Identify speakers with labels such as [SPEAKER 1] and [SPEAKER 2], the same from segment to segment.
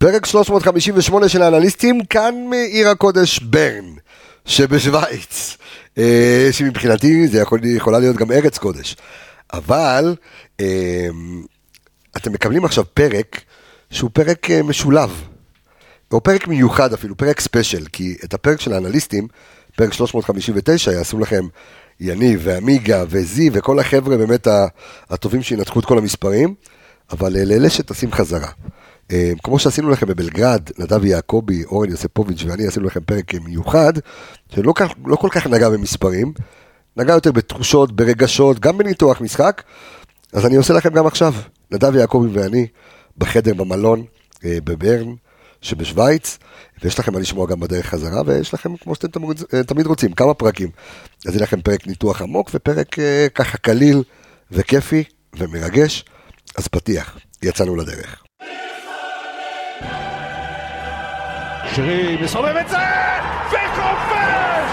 [SPEAKER 1] פרק 358 של האנליסטים, כאן מעיר הקודש ברן, שבשוויץ, אה, שמבחינתי זה יכול, יכולה להיות גם ארץ קודש. אבל אה, אתם מקבלים עכשיו פרק שהוא פרק אה, משולב, או פרק מיוחד אפילו, פרק ספיישל, כי את הפרק של האנליסטים, פרק 359, יעשו לכם יניב ועמיגה וזי וכל החבר'ה באמת הטובים שינתחו את כל המספרים, אבל לאלה שטסים חזרה. אה, כמו שעשינו לכם בבלגרד, נדב יעקבי, אורן יוספוביץ' ואני עשינו לכם פרק מיוחד, שלא כך, לא כל כך נגע במספרים, נגע יותר בתחושות, ברגשות, גם בניתוח משחק, אז אני עושה לכם גם עכשיו. נדב יעקבי ואני בחדר במלון אה, בברן שבשוויץ, ויש לכם מה לשמוע גם בדרך חזרה, ויש לכם, כמו שאתם אה, תמיד רוצים, כמה פרקים. אז יהיה לכם פרק ניתוח עמוק ופרק ככה קליל וכיפי ומרגש. אז פתיח, יצאנו לדרך.
[SPEAKER 2] שרי מסובב את זה, וכובש!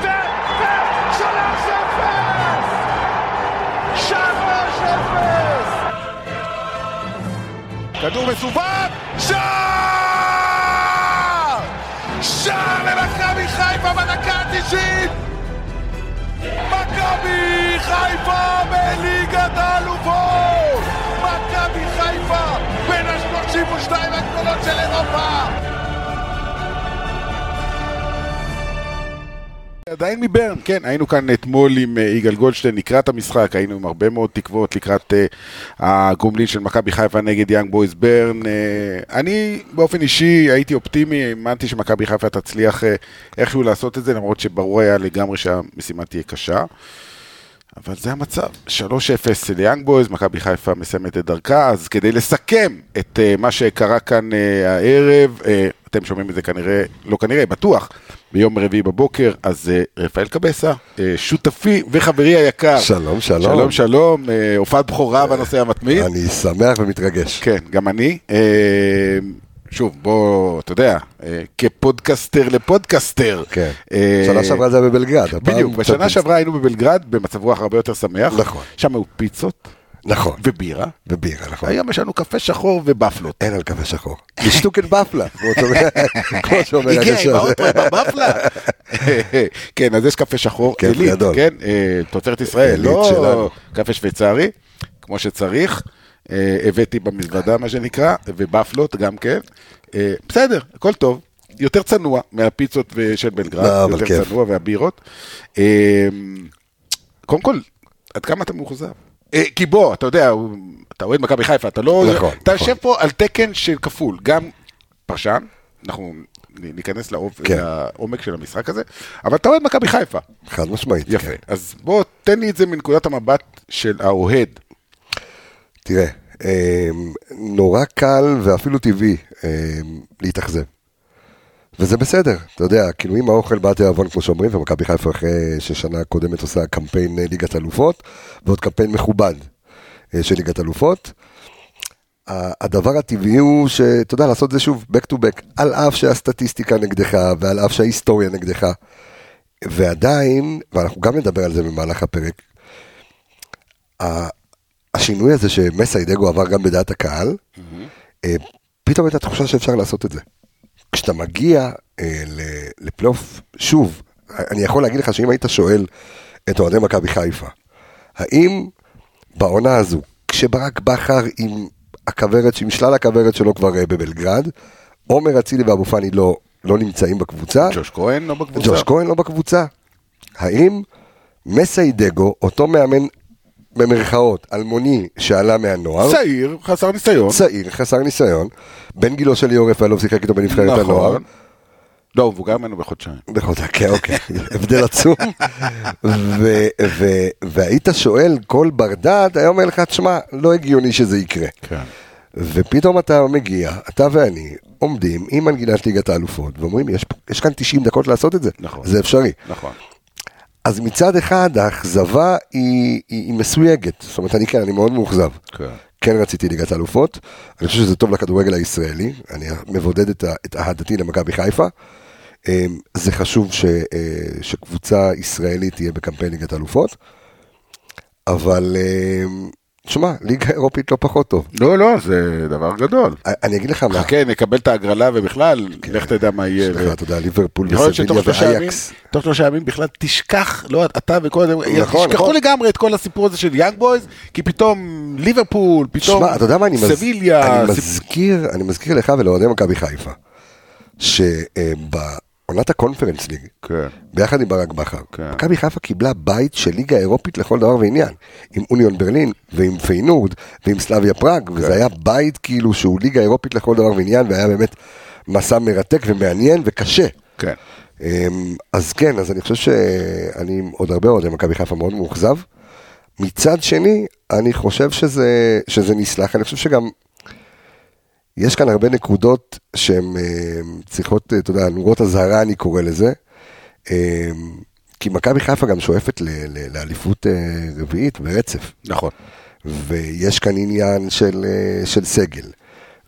[SPEAKER 2] ושלוש אפס! שלוש אפס! כדור מסובב, שער! שער למכבי חיפה בדקה ה-90! מכבי חיפה בליגת האלופות! מכבי חיפה בין ה-32 הגדולות של אירופה! עדיין מברן, כן, היינו כאן אתמול עם אה, יגאל גולדשטיין לקראת המשחק, היינו עם הרבה מאוד תקוות לקראת uh, הגומלין של מכבי חיפה נגד יאנג בויז ברן. Uh, אני באופן אישי הייתי אופטימי, האמנתי שמכבי חיפה תצליח uh, איכשהו לעשות את זה, למרות שברור היה לגמרי שהמשימה תהיה קשה. אבל זה המצב, 3-0 ליאנג בויז, מכבי חיפה מסיימת את דרכה, אז כדי לסכם את uh, מה שקרה כאן uh, הערב, uh, אתם שומעים את זה כנראה, לא כנראה, בטוח, ביום רביעי בבוקר, אז uh, רפאל קבסה, uh, שותפי וחברי היקר.
[SPEAKER 1] שלום, שלום.
[SPEAKER 2] שלום, שלום, uh, הופעת בכורה בנושא המתמיד.
[SPEAKER 1] אני שמח ומתרגש.
[SPEAKER 2] כן, גם אני. Uh, שוב, בוא, אתה יודע, אה, כפודקסטר לפודקסטר.
[SPEAKER 1] כן, אה, שנה שעברה זה היה בבלגרד.
[SPEAKER 2] בדיוק, בשנה שעברה היינו בבלגרד במצב רוח הרבה יותר שמח.
[SPEAKER 1] נכון.
[SPEAKER 2] שם היו פיצות.
[SPEAKER 1] נכון.
[SPEAKER 2] ובירה.
[SPEAKER 1] ובירה, נכון.
[SPEAKER 2] היום יש לנו קפה שחור ובפלות.
[SPEAKER 1] אין על קפה שחור. לשטוקן בפלה, כמו שאומר
[SPEAKER 2] הגשר. הגיע עם האוטו בפלה. כן, אז יש קפה שחור, עילית, כן, אה, תוצרת ישראל, לא קפה שוויצרי, כמו שצריך. אה, הבאתי במזוודה, מה שנקרא, ובפלות גם כן. אה, בסדר, הכל טוב. יותר צנוע מהפיצות של בלגרד,
[SPEAKER 1] לא,
[SPEAKER 2] יותר
[SPEAKER 1] כיף.
[SPEAKER 2] צנוע והבירות. אה, קודם כל, עד כמה אתה מאוכזב? כי בוא, אתה יודע, אתה אוהד מכבי חיפה, אתה לא...
[SPEAKER 1] נכון,
[SPEAKER 2] אתה
[SPEAKER 1] נכון.
[SPEAKER 2] יושב פה על תקן של כפול, גם פרשן, אנחנו ניכנס לעומק
[SPEAKER 1] כן.
[SPEAKER 2] של המשחק הזה, אבל אתה אוהד מכבי חיפה.
[SPEAKER 1] חד משמעית.
[SPEAKER 2] יפה.
[SPEAKER 1] כן.
[SPEAKER 2] אז בוא, תן לי את זה מנקודת המבט של האוהד.
[SPEAKER 1] תראה, נורא קל ואפילו טבעי אמ, להתאכזב. וזה בסדר, אתה יודע, כאילו אם האוכל בא תיאבון כמו שאומרים, ומכבי חיפה אחרי ששנה קודמת עושה קמפיין אה, ליגת אלופות, ועוד קמפיין מכובד אה, של ליגת אלופות, הדבר הטבעי הוא שאתה יודע, לעשות את זה שוב, back to back, על אף שהסטטיסטיקה נגדך, ועל אף שההיסטוריה נגדך, ועדיין, ואנחנו גם נדבר על זה במהלך הפרק, השינוי הזה שמסיידגו עבר גם בדעת הקהל, mm-hmm. פתאום הייתה תחושה שאפשר לעשות את זה. כשאתה מגיע אה, לפלייאוף, שוב, אני יכול להגיד לך שאם היית שואל את אוהדי מכבי חיפה, האם בעונה הזו, כשברק בכר עם הכוורת, עם שלל הכוורת שלו כבר אה, בבלגרד, עומר אצילי ואבו פאני לא, לא נמצאים בקבוצה.
[SPEAKER 2] ג'וש כהן לא בקבוצה.
[SPEAKER 1] ג'וש כהן לא בקבוצה. האם מסיידגו, אותו מאמן במרכאות, אלמוני שעלה מהנוער.
[SPEAKER 2] צעיר, חסר ניסיון.
[SPEAKER 1] צעיר, חסר ניסיון. בן גילו של ליאור רפאלוב שיחק איתו בנבחרת
[SPEAKER 2] נכון.
[SPEAKER 1] הנוער.
[SPEAKER 2] לא, הוא מבוגר ממנו בחודשיים.
[SPEAKER 1] בחודשיים, כן, אוקיי, הבדל עצום. ו- ו- והיית שואל כל בר דעת, היה אומר לך, תשמע, לא הגיוני שזה יקרה.
[SPEAKER 2] כן.
[SPEAKER 1] ופתאום אתה מגיע, אתה ואני, עומדים עם מנגינת ליגת האלופות, ואומרים, יש, יש כאן 90 דקות לעשות את זה.
[SPEAKER 2] נכון.
[SPEAKER 1] זה אפשרי.
[SPEAKER 2] נכון.
[SPEAKER 1] אז מצד אחד האכזבה היא, היא, היא מסויגת, זאת אומרת אני כן, אני מאוד מאוכזב.
[SPEAKER 2] כן.
[SPEAKER 1] כן רציתי ליגת האלופות, אני חושב שזה טוב לכדורגל הישראלי, אני מבודד את, את אהדתי למכבי חיפה. אמ, זה חשוב ש, אה, שקבוצה ישראלית תהיה בקמפיין ליגת האלופות, אבל תשמע, ליגה אירופית לא פחות טוב.
[SPEAKER 2] לא, לא, זה דבר גדול.
[SPEAKER 1] אני אגיד לך מה,
[SPEAKER 2] חכה, נקבל את ההגרלה ובכלל, לך תדע מה יהיה.
[SPEAKER 1] אתה יודע, ליברפול וסביליה ואייקס.
[SPEAKER 2] תוך שלושה ימים בכלל תשכח, לא אתה וכל זה, תשכחו. לגמרי את כל הסיפור הזה של יאנג בויז, כי פתאום ליברפול, פתאום. סביליה,
[SPEAKER 1] אני מזכיר, אני מזכיר לך ולאוהדי מכבי חיפה, שבעונת הקונפרנס ליג,
[SPEAKER 2] כן.
[SPEAKER 1] ביחד עם ברק בכר,
[SPEAKER 2] כן.
[SPEAKER 1] מכבי חיפה קיבלה בית של ליגה אירופית לכל דבר ועניין, עם אוניון ברלין ועם פיינורד ועם סלאביה פראג,
[SPEAKER 2] כן.
[SPEAKER 1] וזה היה בית כאילו שהוא ליגה אירופית לכל דבר ועניין, והיה באמת מסע מרתק ומעניין וקשה.
[SPEAKER 2] כן.
[SPEAKER 1] אמ, אז כן, אז אני חושב שאני עוד הרבה אוהדי מכבי חיפה מאוד מאוכזב. מצד שני, אני חושב שזה, שזה נסלח, אני חושב שגם יש כאן הרבה נקודות שהן אמ, צריכות, אתה יודע, נורות אזהרה אני קורא לזה. אמ, כי מכבי חיפה גם שואפת לאליפות אה, רביעית ברצף.
[SPEAKER 2] נכון.
[SPEAKER 1] ויש כאן עניין של, אה, של סגל,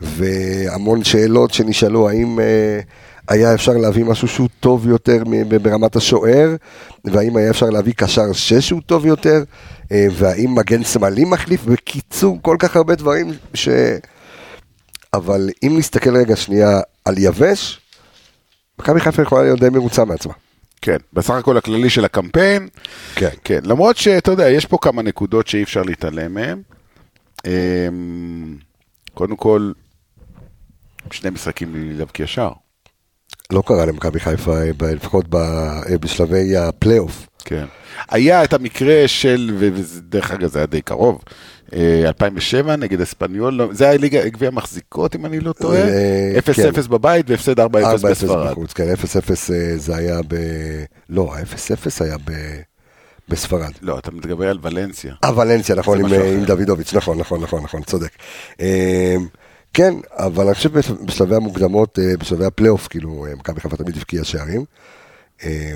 [SPEAKER 1] והמון שאלות שנשאלו, האם אה, היה אפשר להביא משהו שהוא טוב יותר ברמת השוער, והאם היה אפשר להביא קשר שש שהוא טוב יותר, אה, והאם מגן שמאלי מחליף, בקיצור, כל כך הרבה דברים ש... אבל אם נסתכל רגע שנייה על יבש, מכבי חיפה יכולה להיות די מרוצה מעצמה.
[SPEAKER 2] כן, בסך הכל הכללי של הקמפיין,
[SPEAKER 1] כן.
[SPEAKER 2] כן, למרות שאתה יודע, יש פה כמה נקודות שאי אפשר להתעלם מהן. אמ, קודם כל, שני משחקים בלי להבקיע שער.
[SPEAKER 1] לא קרה למכבי חיפה, אה, לפחות אה, בשלבי הפלייאוף.
[SPEAKER 2] כן. היה את המקרה של, ודרך אגב זה היה די קרוב, 2007 נגד אספניול, לא- זה היה ליגה גביע מחזיקות אם אני לא טועה,
[SPEAKER 1] אה,
[SPEAKER 2] 0-0 בבית והפסד 4-0
[SPEAKER 1] 4-0
[SPEAKER 2] בספרד.
[SPEAKER 1] בחוץ, כן, 0-0 אה, זה היה ב... לא, ה-0-0 היה ב... בספרד.
[SPEAKER 2] לא, אתה מתגבר על ולנסיה.
[SPEAKER 1] אה, ולנסיה, נכון, עם, אה, עם. דוידוביץ', נכון, נכון, נכון, נכון, צודק. אה, כן, אבל אני חושב בש- בשלבי המוקדמות, אה, בשלבי הפלייאוף, כאילו, אה, מכבי חיפה תמיד הבקיעה שערים. אה,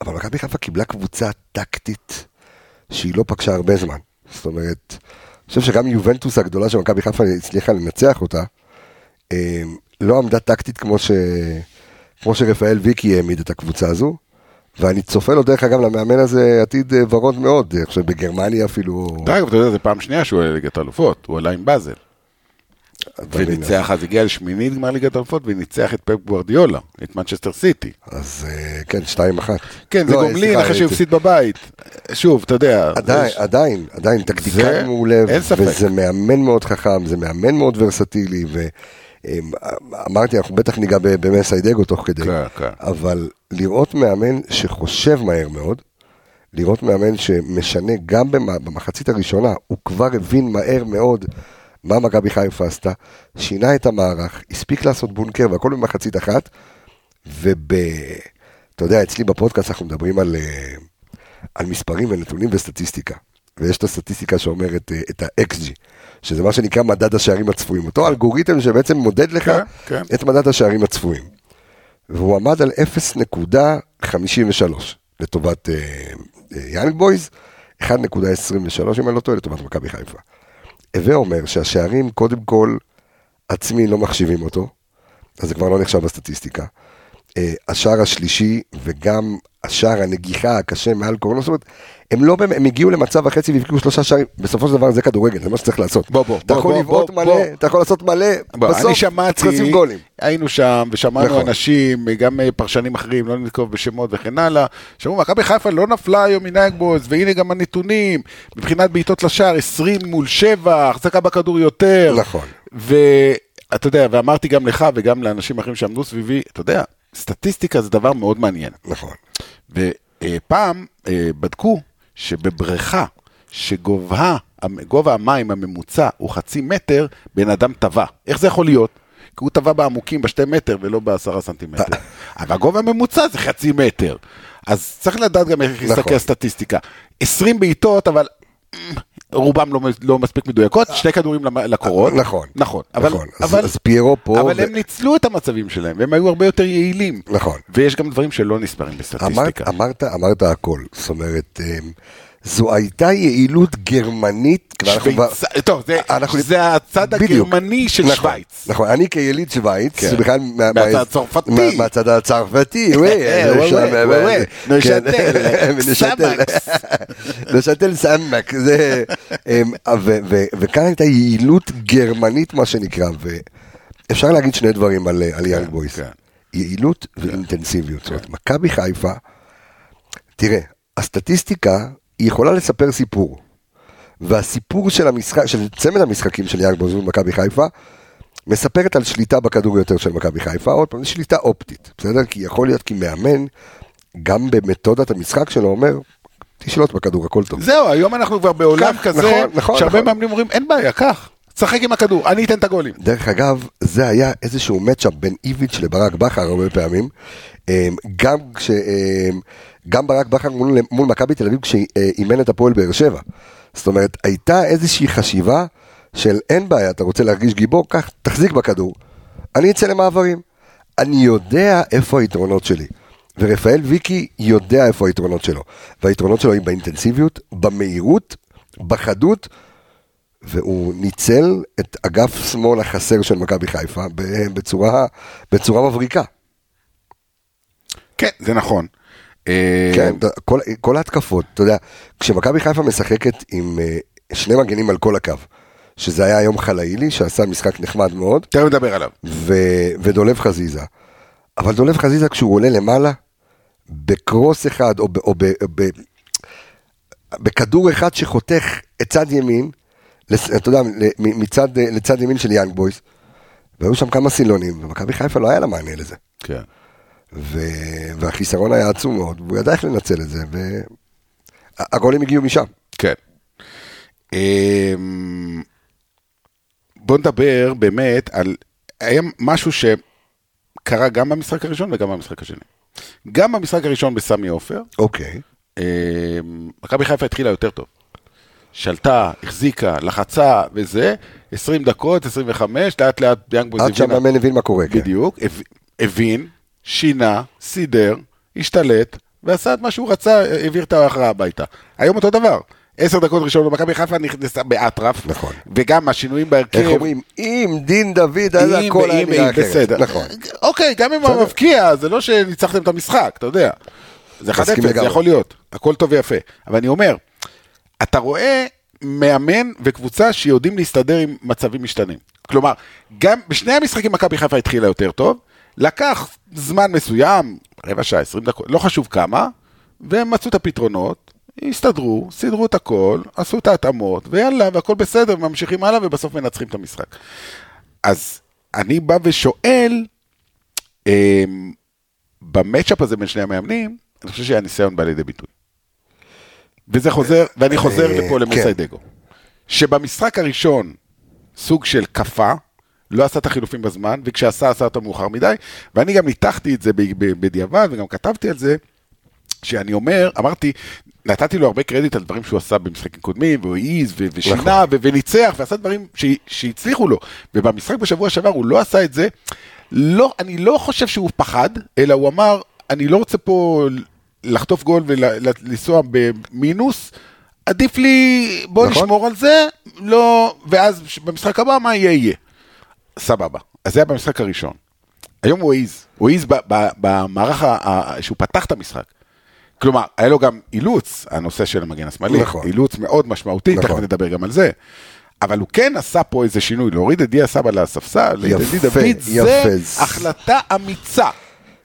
[SPEAKER 1] אבל מכבי חיפה קיבלה קבוצה טקטית שהיא לא פגשה הרבה זמן. זאת אומרת, אני חושב שגם יובנטוס הגדולה של מכבי חיפה הצליחה לנצח אותה, אה, לא עמדה טקטית כמו, ש... כמו שרפאל ויקי העמיד את הקבוצה הזו. ואני צופה לו דרך אגב למאמן הזה עתיד אה, ורוד מאוד, אני חושב בגרמניה אפילו.
[SPEAKER 2] דרך אגב, אתה יודע, זו פעם שנייה שהוא עלה ליגת האלופות, הוא עלה עם באזל. וניצח, אז הגיע לשמינית גמר ליגת האלופות וניצח את פפ גוורדיולה, את מנצ'סטר סיטי.
[SPEAKER 1] אז אה, כן, שתיים אחת.
[SPEAKER 2] כן, זה
[SPEAKER 1] לא,
[SPEAKER 2] גומלין אחרי שהוא הפסיד בבית. שוב, אתה יודע.
[SPEAKER 1] עדיין, עדיין, עדיין, טקטיקן
[SPEAKER 2] זה-
[SPEAKER 1] מעולה,
[SPEAKER 2] אין ספק.
[SPEAKER 1] וזה מאמן מאוד חכם, זה מאמן מאוד ורסטילי, ואמרתי, אנחנו בטח ניגע במסיידגו תוך כדי,
[SPEAKER 2] כן, כן.
[SPEAKER 1] אבל לראות מאמן שחושב מהר מאוד, לראות מאמן שמשנה גם במ- במחצית הראשונה, הוא כבר הבין מהר מאוד מה מכבי חיפה עשתה, שינה את המערך, הספיק לעשות בונקר והכל במחצית אחת, וב... אתה יודע, אצלי בפודקאסט אנחנו מדברים על, אה, על מספרים ונתונים וסטטיסטיקה. ויש את הסטטיסטיקה שאומרת אה, את ה-XG, שזה מה שנקרא מדד השערים הצפויים. אותו אלגוריתם שבעצם מודד לך
[SPEAKER 2] כן, כן.
[SPEAKER 1] את מדד השערים הצפויים. והוא עמד על 0.53 לטובת אה, יאנג בויז, 1.23 אם אני לא טועה לטובת מכבי חיפה. הווה אומר שהשערים קודם כל עצמי לא מחשיבים אותו, אז זה כבר לא נחשב בסטטיסטיקה. אה, השער השלישי וגם השער הנגיחה הקשה מעל קורונה, זאת אומרת, הם לא באמת, הם הגיעו למצב החצי והבקיעו שלושה שערים, בסופו של דבר זה כדורגל, זה מה שצריך לעשות.
[SPEAKER 2] בוא, בוא,
[SPEAKER 1] אתה יכול לבעוט מלא. אתה יכול לעשות מלא, בסוף
[SPEAKER 2] אני
[SPEAKER 1] צריך
[SPEAKER 2] שמעתי,
[SPEAKER 1] לשים גולים.
[SPEAKER 2] היינו שם ושמענו
[SPEAKER 1] נכון.
[SPEAKER 2] אנשים, גם אה, פרשנים אחרים, לא ננקוב בשמות וכן הלאה, שאמרו, מכבי חיפה לא נפלה היום מנהג בויז, והנה גם הנתונים, מבחינת בעיטות לשער, 20 מול 7, החזקה בכדור יותר.
[SPEAKER 1] נכון.
[SPEAKER 2] ואתה יודע, ואמרתי גם לך וגם לאנשים אחרים שעמדו סביבי, אתה יודע, סטטיסטיקה זה דבר מאוד מעניין.
[SPEAKER 1] נכון.
[SPEAKER 2] ופעם אה, בדקו שבבריכה שגובה גובה המים הממוצע הוא חצי מטר, בן אדם טבע. איך זה יכול להיות? כי הוא טבע בעמוקים בשתי מטר ולא בעשרה סנטימטר. אבל הגובה הממוצע זה חצי מטר. אז צריך לדעת גם איך להסתכל
[SPEAKER 1] נכון.
[SPEAKER 2] על סטטיסטיקה. 20 בעיטות, אבל רובם לא, לא מספיק מדויקות, שתי כדורים למ- לקורות.
[SPEAKER 1] נכון.
[SPEAKER 2] נכון. אבל,
[SPEAKER 1] נכון. אז-
[SPEAKER 2] אבל,
[SPEAKER 1] אז פיירו פה,
[SPEAKER 2] אבל
[SPEAKER 1] ו-
[SPEAKER 2] הם ניצלו את המצבים שלהם, והם היו הרבה יותר יעילים.
[SPEAKER 1] נכון.
[SPEAKER 2] ויש גם דברים שלא נספרים בסטטיסטיקה.
[SPEAKER 1] אמרת, אמרת, אמרת הכל, זאת אומרת, אמ, זו הייתה יעילות גרמנית.
[SPEAKER 2] שוויצר- טוב, זה-
[SPEAKER 1] אנחנו-
[SPEAKER 2] זה הצד
[SPEAKER 1] בדיוק.
[SPEAKER 2] הגרמני של
[SPEAKER 1] נכון,
[SPEAKER 2] שווייץ.
[SPEAKER 1] נכון, אני כיליד שווייץ,
[SPEAKER 2] כן.
[SPEAKER 1] זה בכלל... מה-
[SPEAKER 2] מהצד
[SPEAKER 1] מה-
[SPEAKER 2] הצרפתי.
[SPEAKER 1] מה- מהצד הצרפתי,
[SPEAKER 2] אה,
[SPEAKER 1] אה, אה, אה,
[SPEAKER 2] נשתל,
[SPEAKER 1] כן, סמק. אמ, ו- וכאן הייתה יעילות גרמנית, מה שנקרא, ואפשר להגיד שני דברים על על יאנג בויס.
[SPEAKER 2] כן.
[SPEAKER 1] יעילות ואינטנסיביות. זאת אומרת, מכבי חיפה, תראה, הסטטיסטיקה היא יכולה לספר סיפור. והסיפור של המשחק, של צמד המשחקים של יאנג בוז ומכבי חיפה, מספרת על שליטה בכדור יותר של מכבי חיפה, עוד פעם, זו שליטה אופטית, בסדר? כי יכול להיות כי מאמן, גם במתודת המשחק שלו אומר, תשלוט בכדור, הכל טוב.
[SPEAKER 2] זהו, היום אנחנו כבר בעולם
[SPEAKER 1] כך,
[SPEAKER 2] כזה,
[SPEAKER 1] נכון, נכון,
[SPEAKER 2] שהרבה
[SPEAKER 1] נכון.
[SPEAKER 2] מאמנים אומרים, אין בעיה, קח, תשחק עם הכדור, אני אתן את הגולים.
[SPEAKER 1] דרך אגב, זה היה איזשהו מצ'אפ בין איביץ' לברק בכר הרבה פעמים. אמ, גם כש... גם ברק בכר מול, מול מכבי תל אביב כשאימן את הפועל באר שבע. זאת אומרת, הייתה איזושהי חשיבה של אין בעיה, אתה רוצה להרגיש גיבור, קח, תחזיק בכדור. אני אצא למעברים. אני יודע איפה היתרונות שלי. ורפאל ויקי יודע איפה היתרונות שלו. והיתרונות שלו הם באינטנסיביות, במהירות, בחדות, והוא ניצל את אגף שמאל החסר של מכבי חיפה בצורה, בצורה מבריקה.
[SPEAKER 2] כן, זה נכון. אה,
[SPEAKER 1] כן, כל, כל ההתקפות, אתה יודע, כשמכבי חיפה משחקת עם אה, שני מגנים על כל הקו, שזה היה היום חלאילי, שעשה משחק נחמד מאוד,
[SPEAKER 2] תכף נדבר עליו.
[SPEAKER 1] ו, ודולב חזיזה, אבל דולב חזיזה כשהוא עולה למעלה, בקרוס אחד, או, ב, או ב, ב, בכדור אחד שחותך את צד ימין, לס- אתה יודע, מצד, לצד ימין של יאנג בויס, והיו שם כמה סילונים, ומכבי חיפה לא היה לה מענה לזה.
[SPEAKER 2] כן.
[SPEAKER 1] ו... והחיסרון היה עצום מאוד, והוא ידע איך לנצל את זה, והגולים הגיעו משם.
[SPEAKER 2] כן. אמ, בוא נדבר באמת על, היה משהו שקרה גם במשחק הראשון וגם במשחק השני. גם במשחק הראשון בסמי עופר,
[SPEAKER 1] אוקיי.
[SPEAKER 2] אמ, מכבי חיפה התחילה יותר טוב. שלטה, החזיקה, לחצה וזה, 20 דקות, 25, לאט לאט יאנג בויז
[SPEAKER 1] עד שהמאמן הבין מה קורה. כן.
[SPEAKER 2] בדיוק, הב- הבין, שינה, סידר, השתלט, ועשה את מה שהוא רצה, העביר את ההכרעה הביתה. היום אותו דבר. עשר דקות ראשונות במכבי חיפה נכנסה באטרף,
[SPEAKER 1] נכון.
[SPEAKER 2] וגם השינויים בהרכב.
[SPEAKER 1] איך אומרים, אם דין דוד, אז הכל היה נראה אחרת.
[SPEAKER 2] בסדר.
[SPEAKER 1] נכון.
[SPEAKER 2] אוקיי, גם אם הוא מבקיע, זה לא שניצחתם את המשחק, אתה יודע. זה 1-0,
[SPEAKER 1] מסכים
[SPEAKER 2] זה. יכול להיות, הכל טוב ויפה. אבל אני אומר, אתה רואה מאמן וקבוצה שיודעים להסתדר עם מצבים משתנים. כלומר, גם בשני המשחקים מכבי חיפה התחילה יותר טוב, לקח זמן מסוים, רבע שעה, 20 דקות, לא חשוב כמה, והם מצאו את הפתרונות, הסתדרו, סידרו את הכל, עשו את ההתאמות, ויאללה, והכל בסדר, ממשיכים הלאה, ובסוף מנצחים את המשחק. אז אני בא ושואל, אמ, במצ'אפ הזה בין שני המאמנים, אני חושב שהניסיון בא לידי ביטוי. וזה חוזר, ואני חוזר
[SPEAKER 1] אה,
[SPEAKER 2] לפה
[SPEAKER 1] כן.
[SPEAKER 2] למסיידגו. שבמשחק הראשון, סוג של כפה, לא עשה את החילופים בזמן, וכשעשה, עשה אותו מאוחר מדי, ואני גם ניתחתי את זה בדיעבד, וגם כתבתי על זה, שאני אומר, אמרתי, נתתי לו הרבה קרדיט על דברים שהוא עשה במשחקים קודמים, והוא העז, ו- ושינה,
[SPEAKER 1] נכון.
[SPEAKER 2] וניצח, ועשה דברים ש- שהצליחו לו. ובמשחק בשבוע שעבר הוא לא עשה את זה. לא, אני לא חושב שהוא פחד, אלא הוא אמר, אני לא רוצה פה לחטוף גול ולנסוע במינוס, עדיף לי, בוא
[SPEAKER 1] נכון.
[SPEAKER 2] נשמור על זה, לא, ואז במשחק הבא מה יהיה יהיה. סבבה. אז זה היה במשחק הראשון. היום הוא העז, הוא ב- במערך שהוא פתח את המשחק. כלומר, היה לו גם אילוץ, הנושא של המגן השמאלי,
[SPEAKER 1] נכון.
[SPEAKER 2] אילוץ מאוד משמעותי,
[SPEAKER 1] נכון.
[SPEAKER 2] תכף נדבר גם על זה. אבל הוא כן עשה פה איזה שינוי, להוריד את דיה סבא לספסל,
[SPEAKER 1] יפה,
[SPEAKER 2] דוד,
[SPEAKER 1] יפה.
[SPEAKER 2] זה החלטה אמיצה.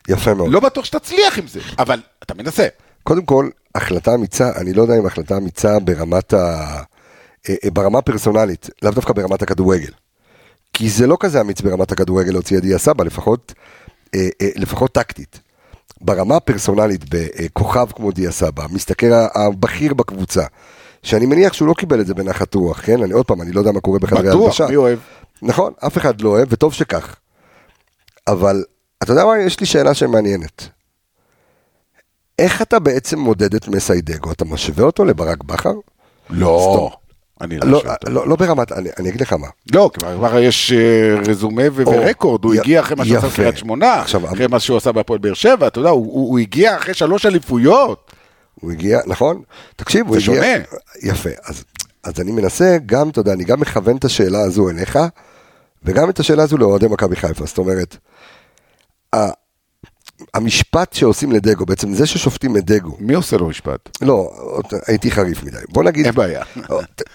[SPEAKER 1] יפה מאוד.
[SPEAKER 2] לא בטוח שתצליח עם זה, אבל אתה מנסה.
[SPEAKER 1] קודם כל, החלטה אמיצה, אני לא יודע אם החלטה אמיצה ברמת ה... אה, אה, ברמה פרסונלית, לאו דווקא ברמת הכדורגל. כי זה לא כזה אמיץ ברמת הכדורגל להוציא את דיה סבא, לפחות, אה, אה, לפחות טקטית. ברמה הפרסונלית, בכוכב כמו דיה סבא, מסתכל הבכיר בקבוצה, שאני מניח שהוא לא קיבל את זה בנחת רוח, כן? אני עוד פעם, אני לא יודע מה קורה בחדרי
[SPEAKER 2] בטוח,
[SPEAKER 1] הלבשה.
[SPEAKER 2] מי אוהב?
[SPEAKER 1] נכון, אף אחד לא אוהב, וטוב שכך. אבל, אתה יודע מה, יש לי שאלה שמעניינת. איך אתה בעצם מודד את מסיידגו? אתה משווה אותו לברק בכר?
[SPEAKER 2] לא. אני לא
[SPEAKER 1] לא. לא, לא ברמת, אני, אני אגיד לך מה.
[SPEAKER 2] לא, כבר יש אה, רזומה ורקורד, הוא
[SPEAKER 1] י-
[SPEAKER 2] הגיע אחרי מה שהוא עשה. בקריית שמונה,
[SPEAKER 1] עכשיו,
[SPEAKER 2] אחרי מה שהוא עשה בהפועל באר שבע, אתה יודע, הוא- הוא הוא הגיע אחרי שלוש אליפויות.
[SPEAKER 1] הוא הגיע, נכון? תקשיב, הוא
[SPEAKER 2] זה
[SPEAKER 1] הגיע...
[SPEAKER 2] שונה.
[SPEAKER 1] יפה, אז, אז אני מנסה גם, אתה יודע, אני גם מכוון את השאלה הזו אליך, וגם את השאלה הזו לאוהדי מכבי חיפה, זאת אומרת, המשפט שעושים לדגו, בעצם זה ששופטים את דגו,
[SPEAKER 2] מי עושה לו משפט?
[SPEAKER 1] לא, הייתי חריף מדי, בוא נגיד,
[SPEAKER 2] אין בעיה.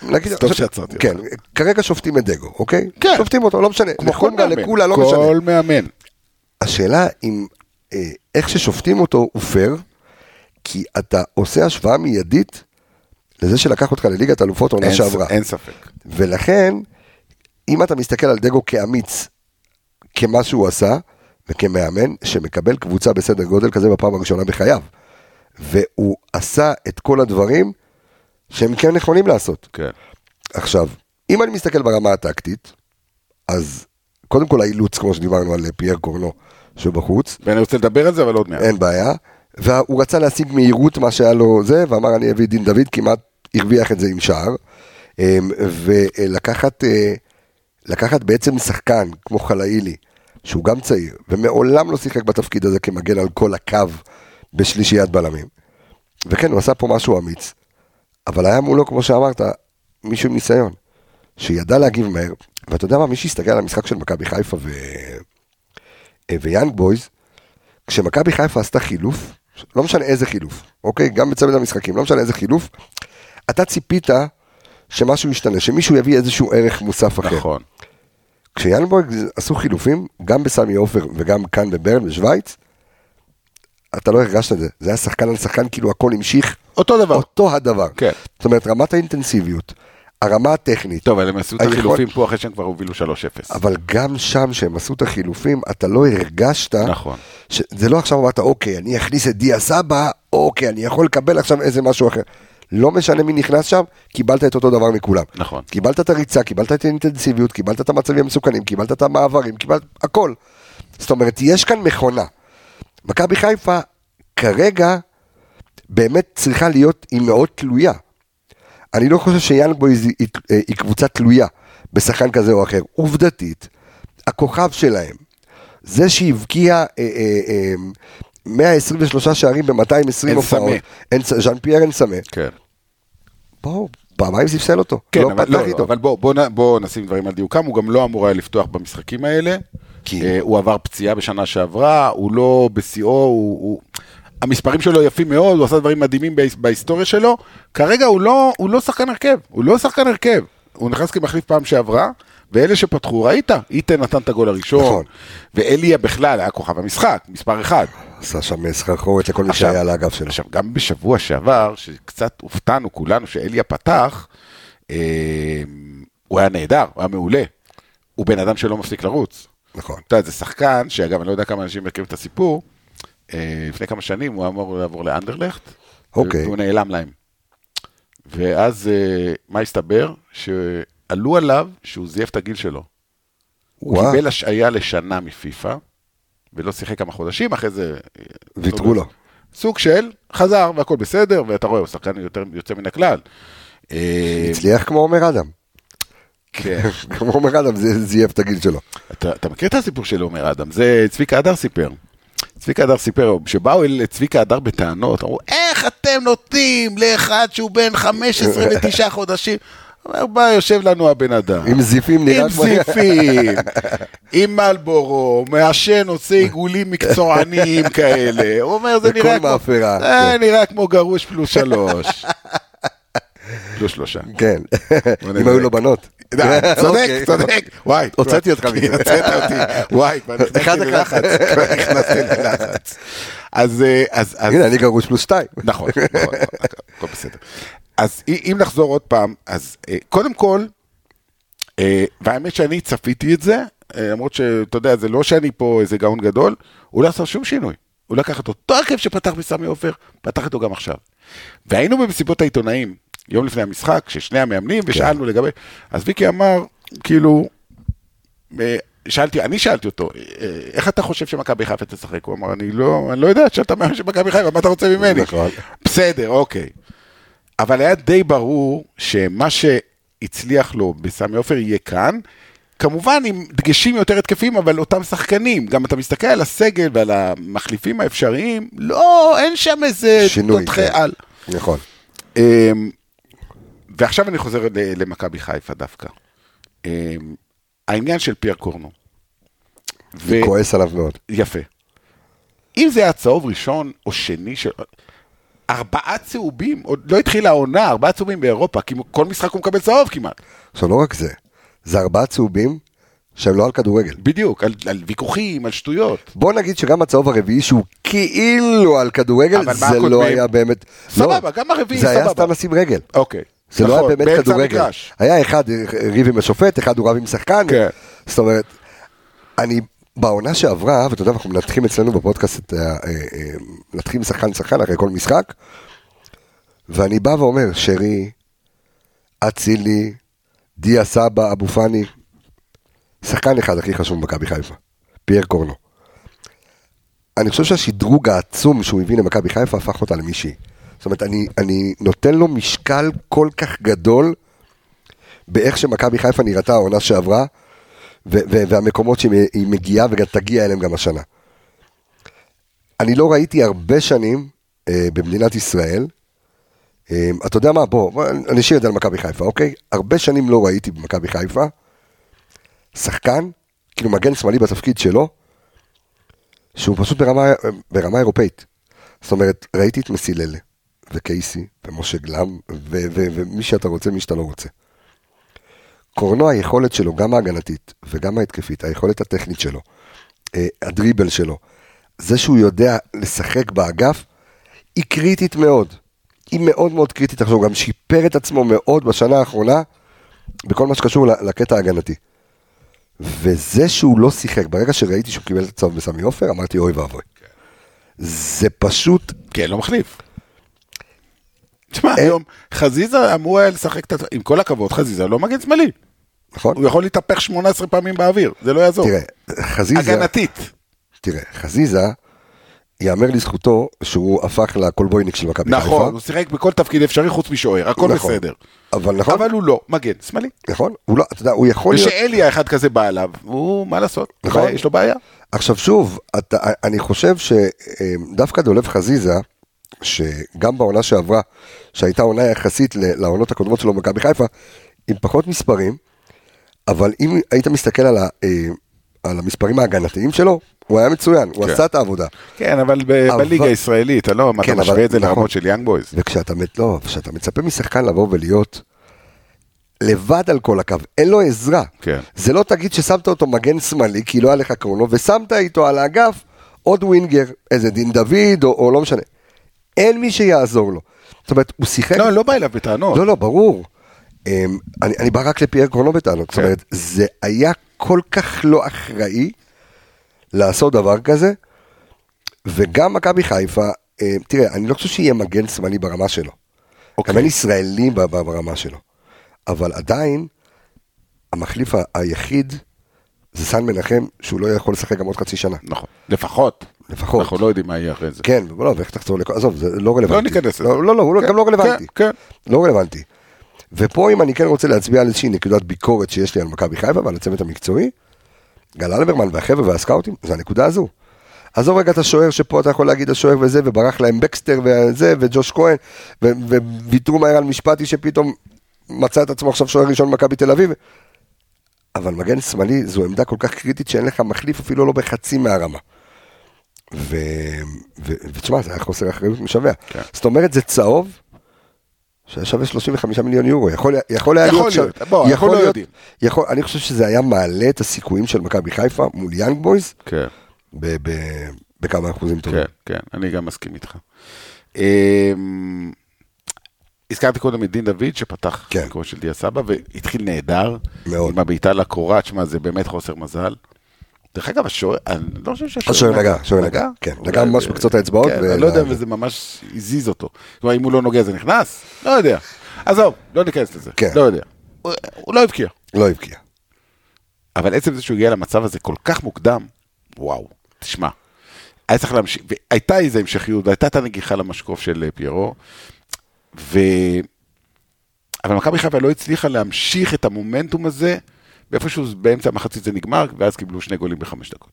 [SPEAKER 1] נגיד,
[SPEAKER 2] טוב שעצרתי
[SPEAKER 1] כן, כרגע שופטים את דגו, אוקיי?
[SPEAKER 2] כן.
[SPEAKER 1] שופטים אותו, לא משנה,
[SPEAKER 2] כמו כל מאמן.
[SPEAKER 1] לקולה, לא משנה.
[SPEAKER 2] כל מאמן.
[SPEAKER 1] השאלה אם אה, איך ששופטים אותו הוא פייר, כי אתה עושה השוואה מיידית לזה שלקח אותך לליגת אלופות עונה שעברה.
[SPEAKER 2] אין ספק.
[SPEAKER 1] ולכן, אם אתה מסתכל על דגו כאמיץ, כמה שהוא עשה, וכמאמן שמקבל קבוצה בסדר גודל כזה בפעם הראשונה בחייו, והוא עשה את כל הדברים שהם כן נכונים לעשות.
[SPEAKER 2] כן.
[SPEAKER 1] עכשיו, אם אני מסתכל ברמה הטקטית, אז קודם כל האילוץ, כמו שדיברנו על פייר קורנו שבחוץ,
[SPEAKER 2] ואני רוצה לדבר על זה, אבל עוד מעט.
[SPEAKER 1] אין בעיה. והוא רצה להשיג מהירות מה שהיה לו זה, ואמר אני אביא דין דוד, כמעט הרוויח את זה עם שער. אמ, ולקחת אה, לקחת בעצם שחקן כמו חלאילי, שהוא גם צעיר, ומעולם לא שיחק בתפקיד הזה כמגן על כל הקו בשלישיית בלמים. וכן, הוא עשה פה משהו אמיץ. אבל היה מולו, כמו שאמרת, מישהו עם ניסיון, שידע להגיב מהר. ואתה יודע מה, מי שהסתכל על המשחק של מכבי חיפה ו... ויאנג בויז, כשמכבי חיפה עשתה חילוף, לא משנה איזה חילוף, אוקיי? גם בצוות המשחקים, לא משנה איזה חילוף, אתה ציפית שמשהו ישתנה, שמישהו יביא איזשהו ערך מוסף אחר.
[SPEAKER 2] נכון.
[SPEAKER 1] כשיאנבורג עשו חילופים, גם בסמי עופר וגם כאן בברן בשוויץ, אתה לא הרגשת את זה. זה היה שחקן על שחקן, כאילו הכל המשיך
[SPEAKER 2] אותו דבר.
[SPEAKER 1] אותו הדבר.
[SPEAKER 2] כן.
[SPEAKER 1] זאת אומרת, רמת האינטנסיביות, הרמה הטכנית,
[SPEAKER 2] טוב, אבל הם עשו את החילופים פה אחרי שהם כבר הובילו 3-0.
[SPEAKER 1] אבל גם שם, שהם עשו את החילופים, אתה לא הרגשת,
[SPEAKER 2] נכון.
[SPEAKER 1] זה לא עכשיו אמרת, אוקיי, אני אכניס את דיה סבא, אוקיי, אני יכול לקבל עכשיו איזה משהו אחר. לא משנה מי נכנס שם, קיבלת את אותו דבר מכולם.
[SPEAKER 2] נכון.
[SPEAKER 1] קיבלת את הריצה, קיבלת את האינטנסיביות, קיבלת את המצבים המסוכנים, קיבלת את המעברים, קיבלת הכל. זאת אומרת, יש כאן מכונה. מכבי חיפה כרגע באמת צריכה להיות, היא מאוד תלויה. אני לא חושב שיאנג בויז היא, היא, היא קבוצה תלויה בשחקן כזה או אחר. עובדתית, הכוכב שלהם, זה שהבקיע אה, אה, אה, 123 שערים ב-220
[SPEAKER 2] אין
[SPEAKER 1] הופעות, ז'אן פייר אין סמה,
[SPEAKER 2] כן.
[SPEAKER 1] בואו, פעמיים ספסל אותו,
[SPEAKER 2] כן,
[SPEAKER 1] לא
[SPEAKER 2] אבל,
[SPEAKER 1] פתח
[SPEAKER 2] לא,
[SPEAKER 1] איתו.
[SPEAKER 2] אבל בוא, בוא, בוא נשים דברים על דיוקם, הוא גם לא אמור היה לפתוח במשחקים האלה.
[SPEAKER 1] כי-
[SPEAKER 2] אה, הוא עבר פציעה בשנה שעברה, הוא לא בשיאו, הוא, הוא... המספרים שלו יפים מאוד, הוא עשה דברים מדהימים בהיס- בהיסטוריה שלו. כרגע הוא לא, הוא לא שחקן הרכב, הוא לא שחקן הרכב. הוא נכנס כמחליף פעם שעברה, ואלה שפתחו, ראית, איתן נתן את הגול הראשון,
[SPEAKER 1] נכון.
[SPEAKER 2] ואליה בכלל היה כוכב המשחק, מספר אחד.
[SPEAKER 1] עשה שם סחרחורת לכל מי שהיה על האגף שלו.
[SPEAKER 2] עכשיו, גם בשבוע שעבר, שקצת הופתענו כולנו שאליה פתח, אה, הוא היה נהדר, הוא היה מעולה. הוא בן אדם שלא מפסיק לרוץ.
[SPEAKER 1] נכון.
[SPEAKER 2] אתה יודע, זה שחקן, שאגב, אני לא יודע כמה אנשים מכירים את הסיפור, אה, לפני כמה שנים הוא אמור לעבור לאנדרלכט,
[SPEAKER 1] אוקיי.
[SPEAKER 2] והוא נעלם להם. ואז אה, מה הסתבר? שעלו עליו שהוא זייף את הגיל שלו. הוא
[SPEAKER 1] וואו.
[SPEAKER 2] קיבל השעיה לשנה מפיפ"א, ולא שיחק כמה חודשים, אחרי זה... אה,
[SPEAKER 1] ויתרו לו.
[SPEAKER 2] סוג של, חזר והכל בסדר, ואתה רואה, הוא שחקן יותר יוצא מן הכלל. אה,
[SPEAKER 1] הצליח כמו עומר אדם.
[SPEAKER 2] כן.
[SPEAKER 1] כמו עומר אדם, זה זייף את הגיל שלו.
[SPEAKER 2] אתה, אתה מכיר את הסיפור של עומר אדם? זה צביקה הדר סיפר. צביקה הדר סיפר, שבאו אל צביקה הדר בטענות, אמרו, איך אתם נותנים לאחד שהוא בן 15 ותשעה חודשים? אומר, בא, יושב לנו הבן אדם.
[SPEAKER 1] עם זיפים נראה
[SPEAKER 2] עם
[SPEAKER 1] כמו-
[SPEAKER 2] זיפים, עם מלבורו, מעשן, עושה עיגולים מקצועניים כאלה. הוא אומר, זה נראה כמו...
[SPEAKER 1] מאפרה,
[SPEAKER 2] זה
[SPEAKER 1] כן.
[SPEAKER 2] נראה כמו גרוש פלוס שלוש. פלוס שלושה.
[SPEAKER 1] כן, אם. היו לו בנות.
[SPEAKER 2] די, צודק,
[SPEAKER 1] אוקיי.
[SPEAKER 2] צודק. וואי.
[SPEAKER 1] הוצאתי אותך מזה.
[SPEAKER 2] הוצאת אותי. וואי,
[SPEAKER 1] אחד, אחד.
[SPEAKER 2] ללחץ. כבר נכנסתי ללחץ. אז, אה, אז, אז,
[SPEAKER 1] הנה, אני גרוש פלוס שתיים.
[SPEAKER 2] נכון, נכון, הכל בסדר. אז אם נחזור עוד פעם, אז אה, קודם כל, אה, והאמת שאני צפיתי את זה, אה, למרות שאתה יודע, זה לא שאני פה איזה גאון גדול, הוא לא עשה שום שינוי. הוא לקח את אותו הרכב שפתח בסמי עופר, פתח איתו גם עכשיו. והיינו במסיבות העיתונאים, יום לפני המשחק, ששני המאמנים, ושאלנו לגבי, אז ויקי אמר, כאילו, שאלתי, אני שאלתי אותו, איך אתה חושב שמכבי חיפה תשחק? הוא אמר, אני לא, אני לא יודע, שאתה מאמן של מכבי חיפה, מה אתה רוצה ממני?
[SPEAKER 1] נכון.
[SPEAKER 2] בסדר, אוקיי. אבל היה די ברור שמה שהצליח לו בסמי עופר יהיה כאן, כמובן עם דגשים יותר התקפיים, אבל אותם שחקנים. גם אתה מסתכל על הסגל ועל המחליפים האפשריים, לא, אין שם איזה
[SPEAKER 1] שינוי,
[SPEAKER 2] תותחי
[SPEAKER 1] כן.
[SPEAKER 2] על.
[SPEAKER 1] נכון.
[SPEAKER 2] אמ, ועכשיו אני חוזר למכבי חיפה דווקא. אמ, העניין של פייר קורנו. ו-
[SPEAKER 1] אני כועס עליו מאוד.
[SPEAKER 2] יפה. אם זה היה צהוב ראשון או שני של... ארבעה צהובים, עוד לא התחילה העונה, ארבעה צהובים באירופה, כי כל משחק הוא מקבל צהוב כמעט.
[SPEAKER 1] עכשיו, לא רק זה, זה ארבעה צהובים שהם לא על כדורגל.
[SPEAKER 2] בדיוק, על, על ויכוחים, על שטויות.
[SPEAKER 1] בוא נגיד שגם הצהוב הרביעי שהוא כאילו על כדורגל, זה? לא היה באמת...
[SPEAKER 2] סבבה,
[SPEAKER 1] לא,
[SPEAKER 2] גם הרביעי
[SPEAKER 1] זה היה
[SPEAKER 2] סבבה.
[SPEAKER 1] סתם לשים רגל.
[SPEAKER 2] אוקיי.
[SPEAKER 1] זה לא
[SPEAKER 2] נכון,
[SPEAKER 1] היה באמת
[SPEAKER 2] באמצע
[SPEAKER 1] כדורגל.
[SPEAKER 2] המגרש.
[SPEAKER 1] היה אחד אה, ריב עם השופט, אחד הוא רב עם שחקן.
[SPEAKER 2] כן.
[SPEAKER 1] זאת אומרת, אני בעונה שעברה, ואתה יודע, אנחנו מנתחים אצלנו בפודקאסט, את ה- אה, אה, מנתחים שחקן שחקן אחרי כל משחק, ואני בא ואומר, שרי, אצילי, דיה סבא, אבו פאני, שחקן אחד הכי חשוב במכבי חיפה, פייר קורנו. אני חושב שהשדרוג העצום שהוא הביא למכבי חיפה הפך אותה למישהי. זאת אומרת, אני, אני נותן לו משקל כל כך גדול באיך שמכבי חיפה נראתה העונה שעברה, והמקומות שהיא מגיעה וגם תגיע אליהם גם השנה. אני לא ראיתי הרבה שנים אה, במדינת ישראל, אה, אתה יודע מה, בוא, בוא אני אשאיר את זה על מכבי חיפה, אוקיי? הרבה שנים לא ראיתי במכבי חיפה שחקן, כאילו מגן שמאלי בתפקיד שלו, שהוא פשוט ברמה, ברמה אירופאית. זאת אומרת, ראיתי את מסיללה, וקייסי, ומשה גלם, ומי שאתה רוצה, מי שאתה לא רוצה. קורנו, היכולת שלו, גם ההגנתית וגם ההתקפית, היכולת הטכנית שלו, אה, הדריבל שלו, זה שהוא יודע לשחק באגף, היא קריטית מאוד. היא מאוד מאוד קריטית. עכשיו, הוא גם שיפר את עצמו מאוד בשנה האחרונה, בכל מה שקשור לקטע ההגנתי. וזה שהוא לא שיחק, ברגע שראיתי שהוא קיבל את הצהוב בסמי עופר, אמרתי אוי ואבוי. זה פשוט,
[SPEAKER 2] כן, לא מחליף. תשמע. היום חזיזה אמור היה לשחק את ה... עם כל הכבוד, חזיזה לא מגן שמאלי.
[SPEAKER 1] נכון?
[SPEAKER 2] הוא יכול להתהפך 18 פעמים באוויר, זה לא יעזור.
[SPEAKER 1] תראה, חזיזה,
[SPEAKER 2] הגנתית.
[SPEAKER 1] תראה, חזיזה, יאמר לזכותו שהוא הפך לקולבויניק של מכבי חיפה.
[SPEAKER 2] נכון, הוא שיחק בכל תפקיד אפשרי חוץ משוער, הכל
[SPEAKER 1] נכון.
[SPEAKER 2] בסדר.
[SPEAKER 1] אבל נכון,
[SPEAKER 2] אבל הוא לא, מגן, שמאלי.
[SPEAKER 1] נכון, הוא לא, אתה יודע, הוא יכול להיות,
[SPEAKER 2] ושאלי האחד כזה בא אליו, הוא, מה לעשות?
[SPEAKER 1] נכון.
[SPEAKER 2] יש לו בעיה.
[SPEAKER 1] עכשיו שוב, אתה, אני חושב שדווקא דולב חזיזה, שגם בעונה שעברה, שהייתה עונה יחסית ל- לעונות הקודמות שלו במכבי חיפה, עם פחות מספרים, אבל אם היית מסתכל על, ה, אה, על המספרים ההגנתיים שלו, הוא היה מצוין, הוא
[SPEAKER 2] כן.
[SPEAKER 1] עשה את העבודה.
[SPEAKER 2] כן, אבל ב-
[SPEAKER 1] אבל-
[SPEAKER 2] בליגה הישראלית, אתה לא,
[SPEAKER 1] כן,
[SPEAKER 2] אתה
[SPEAKER 1] אבל-
[SPEAKER 2] משווה את זה
[SPEAKER 1] נכון.
[SPEAKER 2] לרמות של יאנג בויז.
[SPEAKER 1] וכשאתה מת- לא, כשאתה מצפה משחקן לבוא ולהיות לבד על כל הקו, אין לו עזרה.
[SPEAKER 2] כן.
[SPEAKER 1] זה לא תגיד ששמת אותו מגן שמאלי, כי לא היה לך קרונו, ושמת איתו על האגף עוד winger, איזה דין דוד, או, או לא משנה. אין מי שיעזור לו. זאת אומרת, הוא שיחק...
[SPEAKER 2] לא, לא בא אליו בטענות.
[SPEAKER 1] לא, לא, ברור. אמ, אני, אני בא רק לפייר קורנו בטענות. זאת
[SPEAKER 2] כן.
[SPEAKER 1] אומרת, זה היה כל כך לא אחראי לעשות דבר כזה, וגם מכבי חיפה, אמ, תראה, אני לא חושב שיהיה מגן שמאלי ברמה שלו.
[SPEAKER 2] אוקיי.
[SPEAKER 1] גם אין ישראלי ברמה שלו. אבל עדיין, המחליף היחיד זה סן מנחם, שהוא לא יכול לשחק גם עוד חצי שנה.
[SPEAKER 2] נכון, לפחות.
[SPEAKER 1] לפחות.
[SPEAKER 2] אנחנו לא יודעים מה יהיה אחרי זה.
[SPEAKER 1] כן, לא, ואיך תחזור לכל... עזוב, זה לא רלוונטי.
[SPEAKER 2] לא ניכנס לזה.
[SPEAKER 1] לא, לא, לא, הוא
[SPEAKER 2] כן,
[SPEAKER 1] גם לא רלוונטי.
[SPEAKER 2] כן, כן.
[SPEAKER 1] לא רלוונטי. ופה אם אני כן רוצה להצביע על איזושהי נקודת ביקורת שיש לי על מכבי חיפה ועל הצוות המקצועי, גל אלברמן והחבר'ה והסקאוטים, זה הנקודה הזו. עזוב רגע את השוער שפה אתה יכול להגיד השוער וזה, וברח להם בקסטר וזה, וג'וש כהן, וויתרו מהר על משפטי שפתאום מצא את עצמו עכשיו שוער ראשון במכבי תל אביב. אבל מגן שמאלי זו עמדה כל כך קריטית שאין לך מחליף אפילו לא בחצי מהרמה. ותשמע, זה היה חוסר אחריות משווע.
[SPEAKER 2] כן.
[SPEAKER 1] זאת אומרת, זה צהוב שהיה שווה 35 מיליון יורו. יכול, יכול היה
[SPEAKER 2] יכול
[SPEAKER 1] להיות...
[SPEAKER 2] להיות,
[SPEAKER 1] שו-
[SPEAKER 2] בוא, לא
[SPEAKER 1] להיות-
[SPEAKER 2] יודעים.
[SPEAKER 1] יכול, אני חושב שזה היה מעלה את הסיכויים של מכבי חיפה מול יאנג בויז
[SPEAKER 2] כן,
[SPEAKER 1] ב... ב... בכמה אחוזים טובים.
[SPEAKER 2] כן, כן, אני גם מסכים איתך. אמ, הזכרתי קודם את דין דוד שפתח
[SPEAKER 1] כן.
[SPEAKER 2] ביקורת של דיה סבא והתחיל נהדר.
[SPEAKER 1] מאוד.
[SPEAKER 2] עם הבעיטה לקורה, תשמע, זה באמת חוסר מזל. דרך אגב, השוער, אני לא חושב שהשוער
[SPEAKER 1] השוער נגע, השוער נגע, כן, נגע ממש בקצות האצבעות
[SPEAKER 2] כן, אני לא יודע אם זה ממש הזיז אותו. כלומר, אם הוא לא נוגע זה נכנס? לא יודע. עזוב, לא ניכנס לזה.
[SPEAKER 1] כן.
[SPEAKER 2] לא יודע. הוא- הוא לא הבקיע.
[SPEAKER 1] לא הבקיע.
[SPEAKER 2] אבל עצם זה שהוא הגיע למצב הזה כל כך מוקדם, וואו, תשמע. היה צריך להמשיך, והייתה איזו המשכיות, והייתה את הנגיחה למשקוף של אה, פיירו, ו... אבל מכבי חיפה לא הצליחה להמשיך את המומנטום הזה, ואיפשהו באמצע המחצית זה נגמר, ואז קיבלו שני גולים בחמש דקות.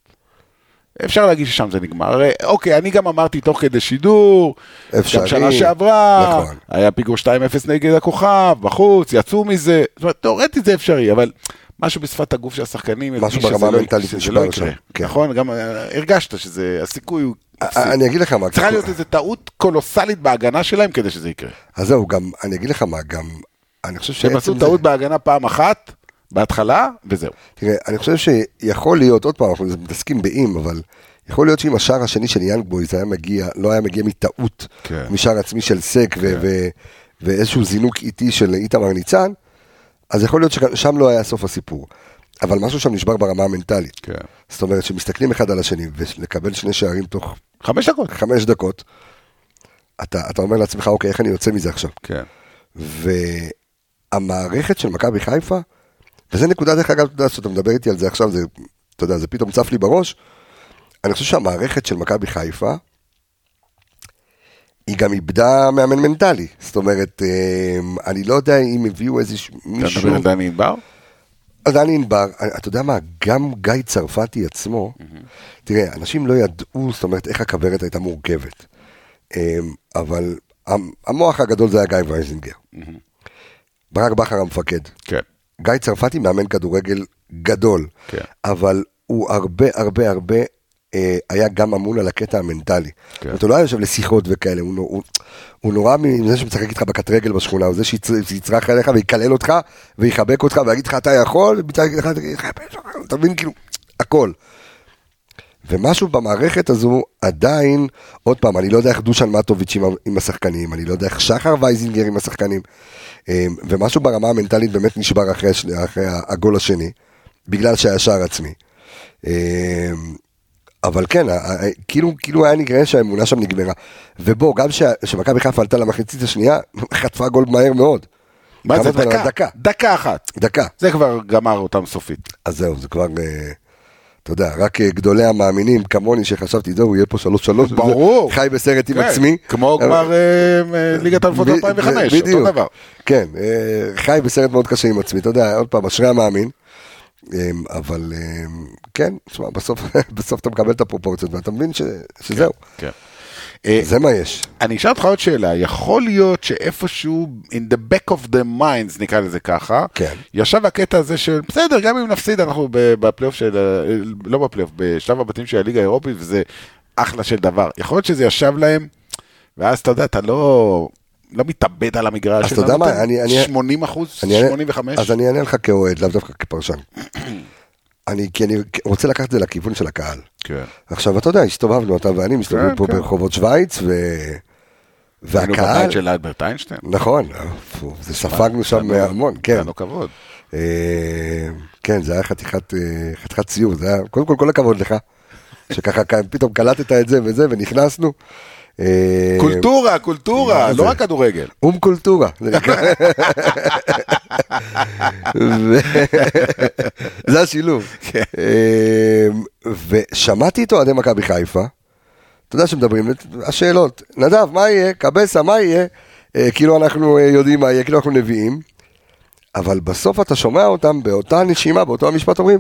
[SPEAKER 2] אפשר להגיד ששם זה נגמר. הרי, אוקיי, אני גם אמרתי תוך כדי שידור,
[SPEAKER 1] אפשרי.
[SPEAKER 2] גם שנה שעברה,
[SPEAKER 1] נכון.
[SPEAKER 2] היה פיגור 2-0 נגד הכוכב, בחוץ, יצאו מזה, זאת אומרת, תאורטית זה אפשרי, אבל משהו בשפת הגוף של השחקנים,
[SPEAKER 1] משהו
[SPEAKER 2] שזה
[SPEAKER 1] ברמה
[SPEAKER 2] לא-
[SPEAKER 1] המנטלית
[SPEAKER 2] שזה לא יקרה.
[SPEAKER 1] כן.
[SPEAKER 2] נכון? גם אה, הרגשת שזה, הסיכוי הוא אפסי.
[SPEAKER 1] אני אגיד לך מה,
[SPEAKER 2] צריכה להיות איזו טעות קולוסלית בהגנה שלהם כדי שזה יקרה.
[SPEAKER 1] אז זהו, גם, אני אגיד לך מה, גם, אני חושב
[SPEAKER 2] עשו
[SPEAKER 1] שעצם זה,
[SPEAKER 2] טעות בהגנה פעם אחת, בהתחלה, וזהו.
[SPEAKER 1] תראה, אני חושב שיכול להיות, עוד פעם, אנחנו מתעסקים באם, אבל יכול להיות שאם השער השני של יאנג בויז היה מגיע, לא היה מגיע מטעות,
[SPEAKER 2] כן.
[SPEAKER 1] משער עצמי של סק ו- ו- ואיזשהו זינוק איטי של איתמר ניצן, אז יכול להיות ששם לא היה סוף הסיפור. אבל משהו שם נשבר ברמה המנטלית.
[SPEAKER 2] כן.
[SPEAKER 1] זאת אומרת, שמסתכלים אחד על השני ולקבל שני שערים תוך
[SPEAKER 2] חמש דקות.
[SPEAKER 1] חמש דקות, אתה, אתה אומר לעצמך, אוקיי, איך אני יוצא מזה עכשיו?
[SPEAKER 2] כן.
[SPEAKER 1] והמערכת של מכבי חיפה, וזה נקודה דרך אגב, אתה יודע, שאתה מדבר איתי על זה עכשיו, זה, אתה יודע, זה פתאום צף לי בראש, אני חושב שהמערכת של מכבי חיפה, היא גם איבדה מאמן מנטלי. זאת אומרת, אה, אני לא יודע אם הביאו
[SPEAKER 2] אתה
[SPEAKER 1] מישהו...
[SPEAKER 2] מדבר על דני ענבר?
[SPEAKER 1] אז דני ענבר, אתה יודע מה, גם גיא צרפתי עצמו, תראה, אנשים לא ידעו, זאת אומרת, איך הכוורת הייתה מורכבת. אמ, אבל המ- המוח הגדול זה היה גיא וייזינגר. ברק בכר המפקד.
[SPEAKER 2] כן.
[SPEAKER 1] גיא צרפתי מאמן כדורגל גדול,
[SPEAKER 2] כן.
[SPEAKER 1] אבל הוא הרבה הרבה הרבה אה, היה גם אמון על הקטע המנטלי. אומרת, הוא לא היה יושב לשיחות וכאלה, הוא, הוא, הוא נורא מזה שמשחק איתך בקט רגל בשכונה, הוא זה שיצ- שיצרח עליך ויקלל אותך ויחבק אותך ויגיד לך אתה יכול, אתה מבין כאילו, הכל. ומשהו במערכת הזו עדיין, עוד פעם, אני לא יודע איך דושן מטוביץ' עם, עם השחקנים, אני לא יודע איך שחר וייזינגר עם השחקנים, אמ, ומשהו ברמה המנטלית באמת נשבר אחרי, אחרי הגול השני, בגלל שהיה שער עצמי. אמ, אבל כן, כאילו, כאילו היה נראה שהאמונה שם נגמרה. ובוא, גם שה- שמכבי חיפה עלתה למחצית השנייה, חטפה גול מהר מאוד.
[SPEAKER 2] מה זה? דקה.
[SPEAKER 1] דקה
[SPEAKER 2] אחת.
[SPEAKER 1] דקה.
[SPEAKER 2] זה כבר גמר אותם סופית.
[SPEAKER 1] אז זהו, זה כבר, אה, אתה יודע, רק אה, גדולי המאמינים כמוני שחשבתי, זהו, יהיה פה שלוש שלוש.
[SPEAKER 2] ברור.
[SPEAKER 1] חי בסרט עם
[SPEAKER 2] כן,
[SPEAKER 1] עצמי.
[SPEAKER 2] כמו גמר אה, אה, ליגת האלופות
[SPEAKER 1] ב-
[SPEAKER 2] 2005,
[SPEAKER 1] בדיוק.
[SPEAKER 2] אותו דבר.
[SPEAKER 1] כן, חי בסרט מאוד קשה עם עצמי, אתה יודע, עוד פעם, אשרי המאמין. אה, אבל אה, כן, תשמע, בסוף, בסוף אתה מקבל את הפרופורציות ואתה מבין ש- שזהו,
[SPEAKER 2] כן.
[SPEAKER 1] זה מה יש.
[SPEAKER 2] אני אשאל אותך עוד שאלה, יכול להיות שאיפשהו, in the back of the minds, נקרא לזה ככה,
[SPEAKER 1] כן.
[SPEAKER 2] ישב הקטע הזה של, בסדר, גם אם נפסיד, אנחנו בפלייאוף של, לא בפלייאוף, בשלב הבתים של הליגה האירופית, וזה אחלה של דבר. יכול להיות שזה ישב להם, ואז אתה יודע, אתה לא, לא מתאבד על המגרש,
[SPEAKER 1] אז אתה יודע מה, אני- אני-
[SPEAKER 2] 80 אחוז,
[SPEAKER 1] אני אענה-
[SPEAKER 2] 85?
[SPEAKER 1] אז אני אענה לך כאוהד, לאו דווקא כפרשן. אני, כי אני רוצה לקחת את זה לכיוון של הקהל.
[SPEAKER 2] כן.
[SPEAKER 1] עכשיו, אתה יודע, הסתובבנו, אתה ואני מסתובבים
[SPEAKER 2] כן,
[SPEAKER 1] פה
[SPEAKER 2] כן.
[SPEAKER 1] ברחובות שווייץ, ו...
[SPEAKER 2] היינו
[SPEAKER 1] והקהל...
[SPEAKER 2] בבית של אלברט איינשטיין.
[SPEAKER 1] נכון, פו, זה ספגנו שם המון, כן.
[SPEAKER 2] היה לו כבוד.
[SPEAKER 1] אה, כן, זה היה חתיכת, אה, חתיכת סיור, זה היה, קודם כל כל הכבוד לך, שככה פתאום קלטת את זה וזה, ונכנסנו. אה,
[SPEAKER 2] קולטורה, קולטורה, לא? רק כדורגל.
[SPEAKER 1] אום קולטורה. זה השילוב.
[SPEAKER 2] כן.
[SPEAKER 1] אה, ושמעתי את אוהדי מכבי חיפה, אתה יודע שמדברים, השאלות, נדב, מה יהיה? קבסה, מה יהיה? אה, כאילו אנחנו אה, יודעים מה יהיה, כאילו אנחנו נביאים. אבל בסוף אתה שומע אותם באותה נשימה, באותו המשפט אומרים,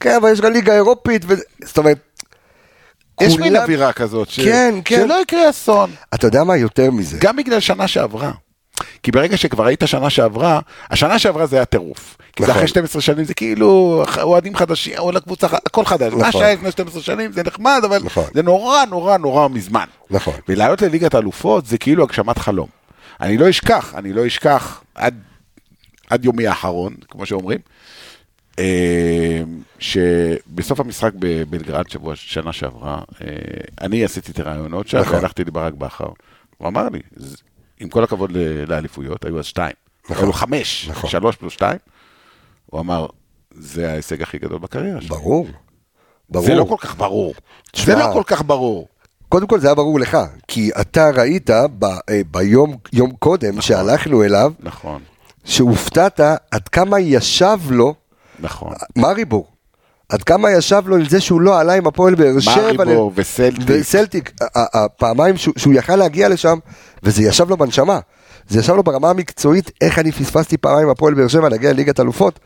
[SPEAKER 1] כן, אבל יש גם ליגה אירופית, ו... זאת אומרת,
[SPEAKER 2] יש מין אווירה כזאת, ש-
[SPEAKER 1] כן, כן.
[SPEAKER 2] שלא יקרה אסון.
[SPEAKER 1] אתה יודע מה יותר מזה?
[SPEAKER 2] גם בגלל שנה שעברה. כי ברגע שכבר היית שנה שעברה, השנה שעברה זה היה טירוף. כי זה
[SPEAKER 1] נכון.
[SPEAKER 2] אחרי 12 שנים, זה כאילו אוהדים חדשים, או לקבוצה, הכל חדש. מה
[SPEAKER 1] נכון.
[SPEAKER 2] שהיה לפני 12 שנים זה נחמד, אבל
[SPEAKER 1] נכון.
[SPEAKER 2] זה נורא נורא נורא מזמן.
[SPEAKER 1] נכון.
[SPEAKER 2] ולעלות לליגת האלופות זה כאילו הגשמת חלום. אני לא אשכח, אני לא אשכח עד, עד יומי האחרון, כמו שאומרים, אה, שבסוף המשחק בבלגרד שבוע, שנה שעברה, אה, אני עשיתי את הרעיונות שם,
[SPEAKER 1] נכון.
[SPEAKER 2] והלכתי לברק בכר. הוא אמר לי, "ז- עם כל הכבוד לאליפויות, היו אז שתיים.
[SPEAKER 1] נכון.
[SPEAKER 2] היו חמש,
[SPEAKER 1] נכון.
[SPEAKER 2] שלוש פלוס שתיים. הוא אמר, זה ההישג הכי גדול בקריירה שלי.
[SPEAKER 1] ברור. ברור.
[SPEAKER 2] זה לא כל כך ברור.
[SPEAKER 1] תשמע,
[SPEAKER 2] זה לא כל כך ברור.
[SPEAKER 1] קודם כל זה היה ברור לך, כי אתה ראית ב, אה, ביום יום קודם שהלכנו אליו,
[SPEAKER 2] נכון,
[SPEAKER 1] שהופתעת עד כמה ישב לו,
[SPEAKER 2] נכון.
[SPEAKER 1] מריבור, עד כמה ישב לו עם זה שהוא לא עלה עם הפועל באר שבע.
[SPEAKER 2] מריבור וסלטיק.
[SPEAKER 1] וסלטיק, הפעמיים שהוא, שהוא יכל להגיע לשם, וזה ישב לו בנשמה. זה ישב לו ברמה המקצועית, איך אני פספסתי פעמיים הפועל באר שבע להגיע לליגת אלופות.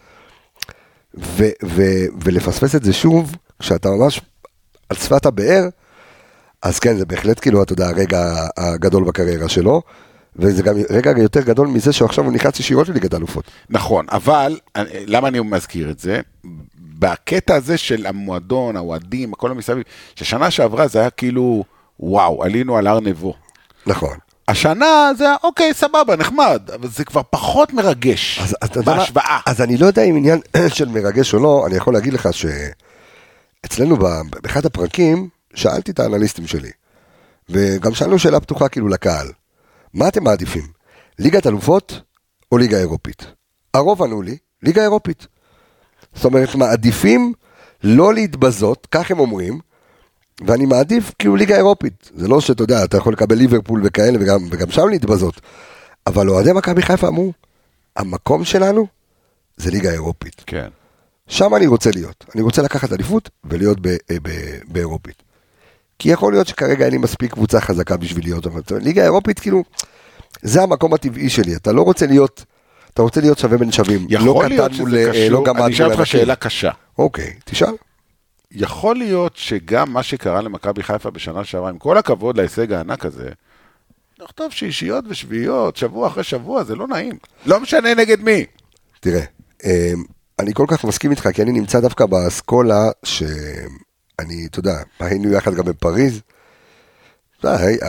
[SPEAKER 1] ו- ו- ולפספס את זה שוב, כשאתה ממש, על שפת הבאר, אז כן, זה בהחלט כאילו, אתה יודע, הרגע הגדול בקריירה שלו, וזה גם רגע יותר גדול מזה שעכשיו הוא נכנס ישירות לליגת האלופות.
[SPEAKER 2] נכון, אבל אה, למה אני מזכיר את זה? בקטע הזה של המועדון, האוהדים, הכל המסביב, ששנה שעברה זה היה כאילו, וואו, עלינו על הר נבו.
[SPEAKER 1] נכון.
[SPEAKER 2] השנה זה היה, אוקיי, סבבה, נחמד, אבל זה כבר פחות מרגש
[SPEAKER 1] אז, מה?
[SPEAKER 2] בהשוואה.
[SPEAKER 1] אז אני לא יודע אם עניין של מרגש או לא, אני יכול להגיד לך שאצלנו באחד הפרקים, שאלתי את האנליסטים שלי, וגם שאלנו שאלה פתוחה כאילו לקהל, מה אתם מעדיפים, ליגת אלופות או ליגה אירופית? הרוב ענו לי, ליגה אירופית. זאת אומרת, מעדיפים לא להתבזות, כך הם אומרים, ואני מעדיף כאילו ליגה אירופית. זה לא שאתה יודע, אתה יכול לקבל ליברפול וכאלה וגם, וגם שם להתבזות. אבל אוהדי מכבי חיפה אמרו, המקום שלנו זה ליגה אירופית.
[SPEAKER 2] כן.
[SPEAKER 1] שם אני רוצה להיות. אני רוצה לקחת אליפות ולהיות ב- אה, ב- באירופית. כי יכול להיות שכרגע אין לי מספיק קבוצה חזקה בשביל להיות שם. ליגה אירופית, כאילו, זה המקום הטבעי שלי. אתה לא רוצה להיות, אתה רוצה להיות שווה בין שווים. לא
[SPEAKER 2] יכול
[SPEAKER 1] קטן
[SPEAKER 2] להיות שזה
[SPEAKER 1] לא
[SPEAKER 2] קשור,
[SPEAKER 1] גמד
[SPEAKER 2] אני אשאל אותך. שאלה קשה.
[SPEAKER 1] אוקיי, תשאל.
[SPEAKER 2] יכול להיות שגם מה שקרה למכבי חיפה בשנה שעברה, עם כל הכבוד להישג הענק הזה, נכתוב שישיות ושביעיות, שבוע אחרי שבוע, זה לא נעים. לא משנה נגד מי.
[SPEAKER 1] תראה, אמ, אני כל כך מסכים איתך, כי אני נמצא דווקא באסכולה שאני, אתה יודע, היינו יחד גם בפריז.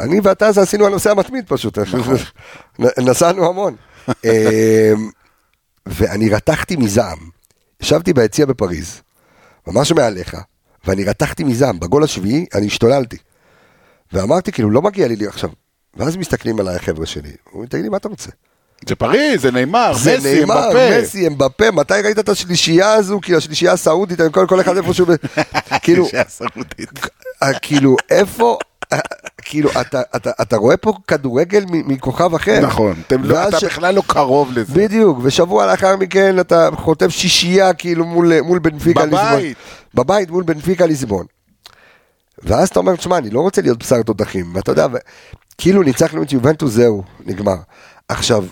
[SPEAKER 1] אני ואתה זה עשינו הנושא המתמיד פשוט, נ- נסענו המון. אמ, ואני רתחתי מזעם, ישבתי ביציע בפריז, ממש מעליך, ואני רתחתי מזעם, בגול השביעי אני השתוללתי. ואמרתי, כאילו, לא מגיע לי עכשיו. ואז מסתכלים עליי החבר'ה שלי, אומרים, תגיד לי, מה אתה רוצה?
[SPEAKER 2] זה פריז, זה נאמר,
[SPEAKER 1] זה
[SPEAKER 2] מסי,
[SPEAKER 1] נאמר,
[SPEAKER 2] אמבפה.
[SPEAKER 1] מסי, אמבפה, מתי ראית את השלישייה הזו? כאילו, השלישייה הסעודית, אני כל, כל אחד איפשהו, כאילו, כאילו, איפה, כאילו, אתה, אתה, אתה רואה פה כדורגל מכוכב אחר.
[SPEAKER 2] נכון, אתם לא- אתה
[SPEAKER 1] ש-
[SPEAKER 2] בכלל לא קרוב לזה.
[SPEAKER 1] בדיוק, ושבוע לאחר מכן אתה חוטף שישייה, כאילו, מול, מול בנפיקה ליסבון.
[SPEAKER 2] בבית.
[SPEAKER 1] בבית, מול בנפיקה ליסבון. ואז אתה אומר, תשמע, אני לא רוצה להיות בשר תותחים, ואתה יודע, ו- כאילו ניצחנו את יובנטוס, זהו, נגמר. עכשיו,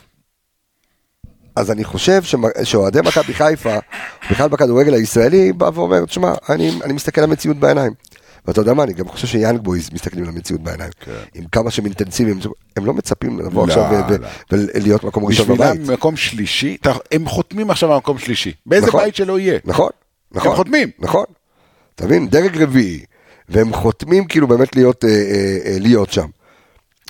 [SPEAKER 1] אז אני חושב שאוהדי מכבי חיפה, בכלל בכדורגל הישראלי, בא ואומר, תשמע, אני, אני מסתכל על המציאות בעיניים. ואתה יודע מה, אני גם חושב שיאנג בויז מסתכלים על המציאות בעיניים.
[SPEAKER 2] כן.
[SPEAKER 1] עם כמה שהם אינטנסיביים, הם לא מצפים לבוא
[SPEAKER 2] לא,
[SPEAKER 1] עכשיו ו-
[SPEAKER 2] לא.
[SPEAKER 1] ולהיות מקום ראשון בבית.
[SPEAKER 2] בשבילם מקום שלישי, הם חותמים עכשיו על מקום שלישי. באיזה
[SPEAKER 1] נכון.
[SPEAKER 2] בית שלא יהיה.
[SPEAKER 1] נכון, נכון.
[SPEAKER 2] חותמים.
[SPEAKER 1] נכון. אתה מבין? דרג רביעי, והם חותמים כאילו באמת להיות, אה, אה, אה, להיות שם.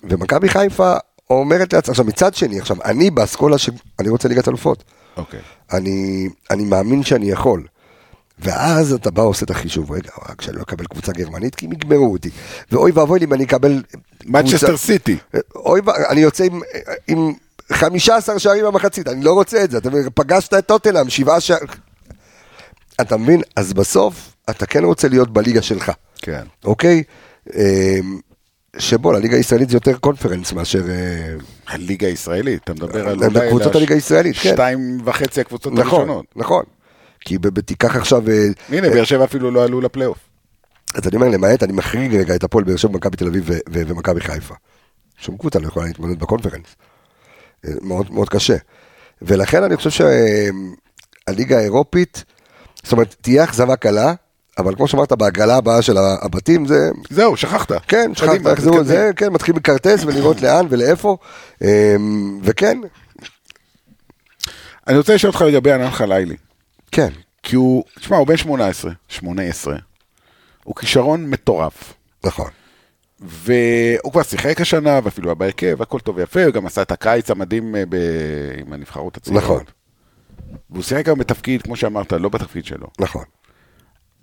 [SPEAKER 1] ומכבי חיפה אומרת לעצמה, עכשיו מצד שני, עכשיו אני באסכולה שאני רוצה ליגת אלופות.
[SPEAKER 2] אוקיי.
[SPEAKER 1] אני, אני מאמין שאני יכול. ואז אתה בא ועושה את החישוב, רגע, רק שאני לא אקבל קבוצה גרמנית, כי הם יגמרו אותי. ואוי ואבוי לי אם אני אקבל...
[SPEAKER 2] מצ'סטר סיטי.
[SPEAKER 1] אוי, ו- אני יוצא עם, עם 15 שערים במחצית, אני לא רוצה את זה. אתה פגשת את טוטנאם, שבעה שערים. אתה מבין? אז בסוף, אתה כן רוצה להיות בליגה שלך,
[SPEAKER 2] כן.
[SPEAKER 1] אוקיי? אמ, שבו, לליגה הישראלית זה יותר קונפרנס מאשר... אה,
[SPEAKER 2] הליגה הישראלית, אתה מדבר על
[SPEAKER 1] על קבוצות הליגה הישראלית, כן.
[SPEAKER 2] שתיים וחצי הקבוצות
[SPEAKER 1] נכון,
[SPEAKER 2] הראשונות.
[SPEAKER 1] נכון. כי תיקח עכשיו... אה,
[SPEAKER 2] הנה, באר שבע אפילו לא עלו לפלייאוף.
[SPEAKER 1] אז אני אומר, למעט, אני מחריג רגע את הפועל באר שבע, מכבי תל אביב ומכבי חיפה. שום קבוצה לא יכולה להתמודד בקונפרנס. אה, מאוד מאוד קשה. ולכן אני חושב שהליגה האירופית, זאת אומרת, תהיה אכזבה קלה, אבל כמו שאמרת, בהגרלה הבאה של הבתים, זה...
[SPEAKER 2] זהו, שכחת.
[SPEAKER 1] כן, שכחת, יחזרו,
[SPEAKER 2] תתקדם.
[SPEAKER 1] זה, כן, מתחיל מכרטס ולראות לאן ולאיפה, אה, וכן,
[SPEAKER 2] אני רוצה לשאול אותך לגבי ענן חלילי.
[SPEAKER 1] כן,
[SPEAKER 2] כי הוא, תשמע, הוא בן 18, 18. הוא כישרון מטורף.
[SPEAKER 1] נכון,
[SPEAKER 2] והוא כבר שיחק השנה, ואפילו היה בהרכב, הכל טוב ויפה, הוא גם עשה את הקיץ המדהים אה, ב... עם הנבחרות הצעירות.
[SPEAKER 1] נכון.
[SPEAKER 2] והוא שיחק היום בתפקיד, כמו שאמרת, לא בתפקיד שלו.
[SPEAKER 1] נכון,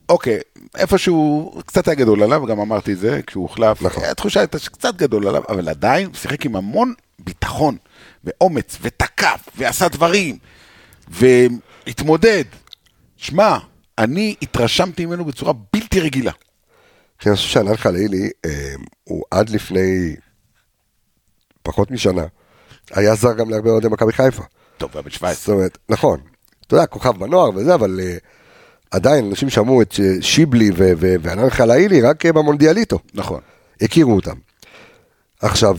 [SPEAKER 2] אוקיי, איפשהו קצת היה גדול עליו, גם אמרתי את זה, כשהוא הוחלף.
[SPEAKER 1] נכון.
[SPEAKER 2] התחושה הייתה שקצת גדול עליו, אבל עדיין הוא שיחק עם המון ביטחון, ואומץ, ותקף, ועשה דברים, והתמודד. שמע, אני התרשמתי ממנו בצורה בלתי רגילה.
[SPEAKER 1] כי אני חושב שענן חלילי, אה, הוא עד לפני פחות משנה, היה זר גם להרבה אוהדי מכבי חיפה.
[SPEAKER 2] טוב, היה בן 17.
[SPEAKER 1] זאת אומרת, נכון, אתה יודע, כוכב בנוער וזה, אבל אה, עדיין אנשים שמעו את שיבלי וענן חלילי רק אה, במונדיאליטו,
[SPEAKER 2] נכון.
[SPEAKER 1] הכירו אותם. עכשיו,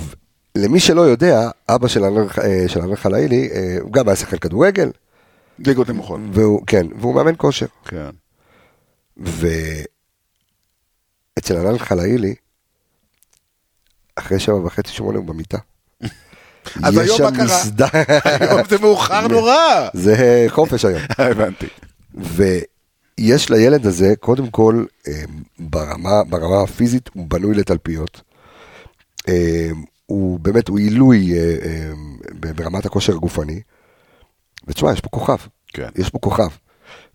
[SPEAKER 1] למי שלא יודע, אבא של ענן אה, הוא גם היה שחקן כדורגל,
[SPEAKER 2] ליגות נמוכות.
[SPEAKER 1] והוא, כן, והוא מאמן כושר.
[SPEAKER 2] כן.
[SPEAKER 1] ו... אצל ענן חלאילי, אחרי שבע וחצי, שמונה הוא במיטה.
[SPEAKER 2] אז
[SPEAKER 1] יש
[SPEAKER 2] היום
[SPEAKER 1] שם
[SPEAKER 2] מה קרה?
[SPEAKER 1] מסדר-
[SPEAKER 2] היום זה מאוחר נורא.
[SPEAKER 1] זה חופש היום.
[SPEAKER 2] הבנתי.
[SPEAKER 1] ויש לילד הזה, קודם כל, אה, ברמה, ברמה הפיזית, הוא בנוי לתלפיות. אה, הוא באמת, הוא עילוי אה, ברמת הכושר הגופני. ותשמע, יש פה כוכב.
[SPEAKER 2] כן.
[SPEAKER 1] יש פה כוכב.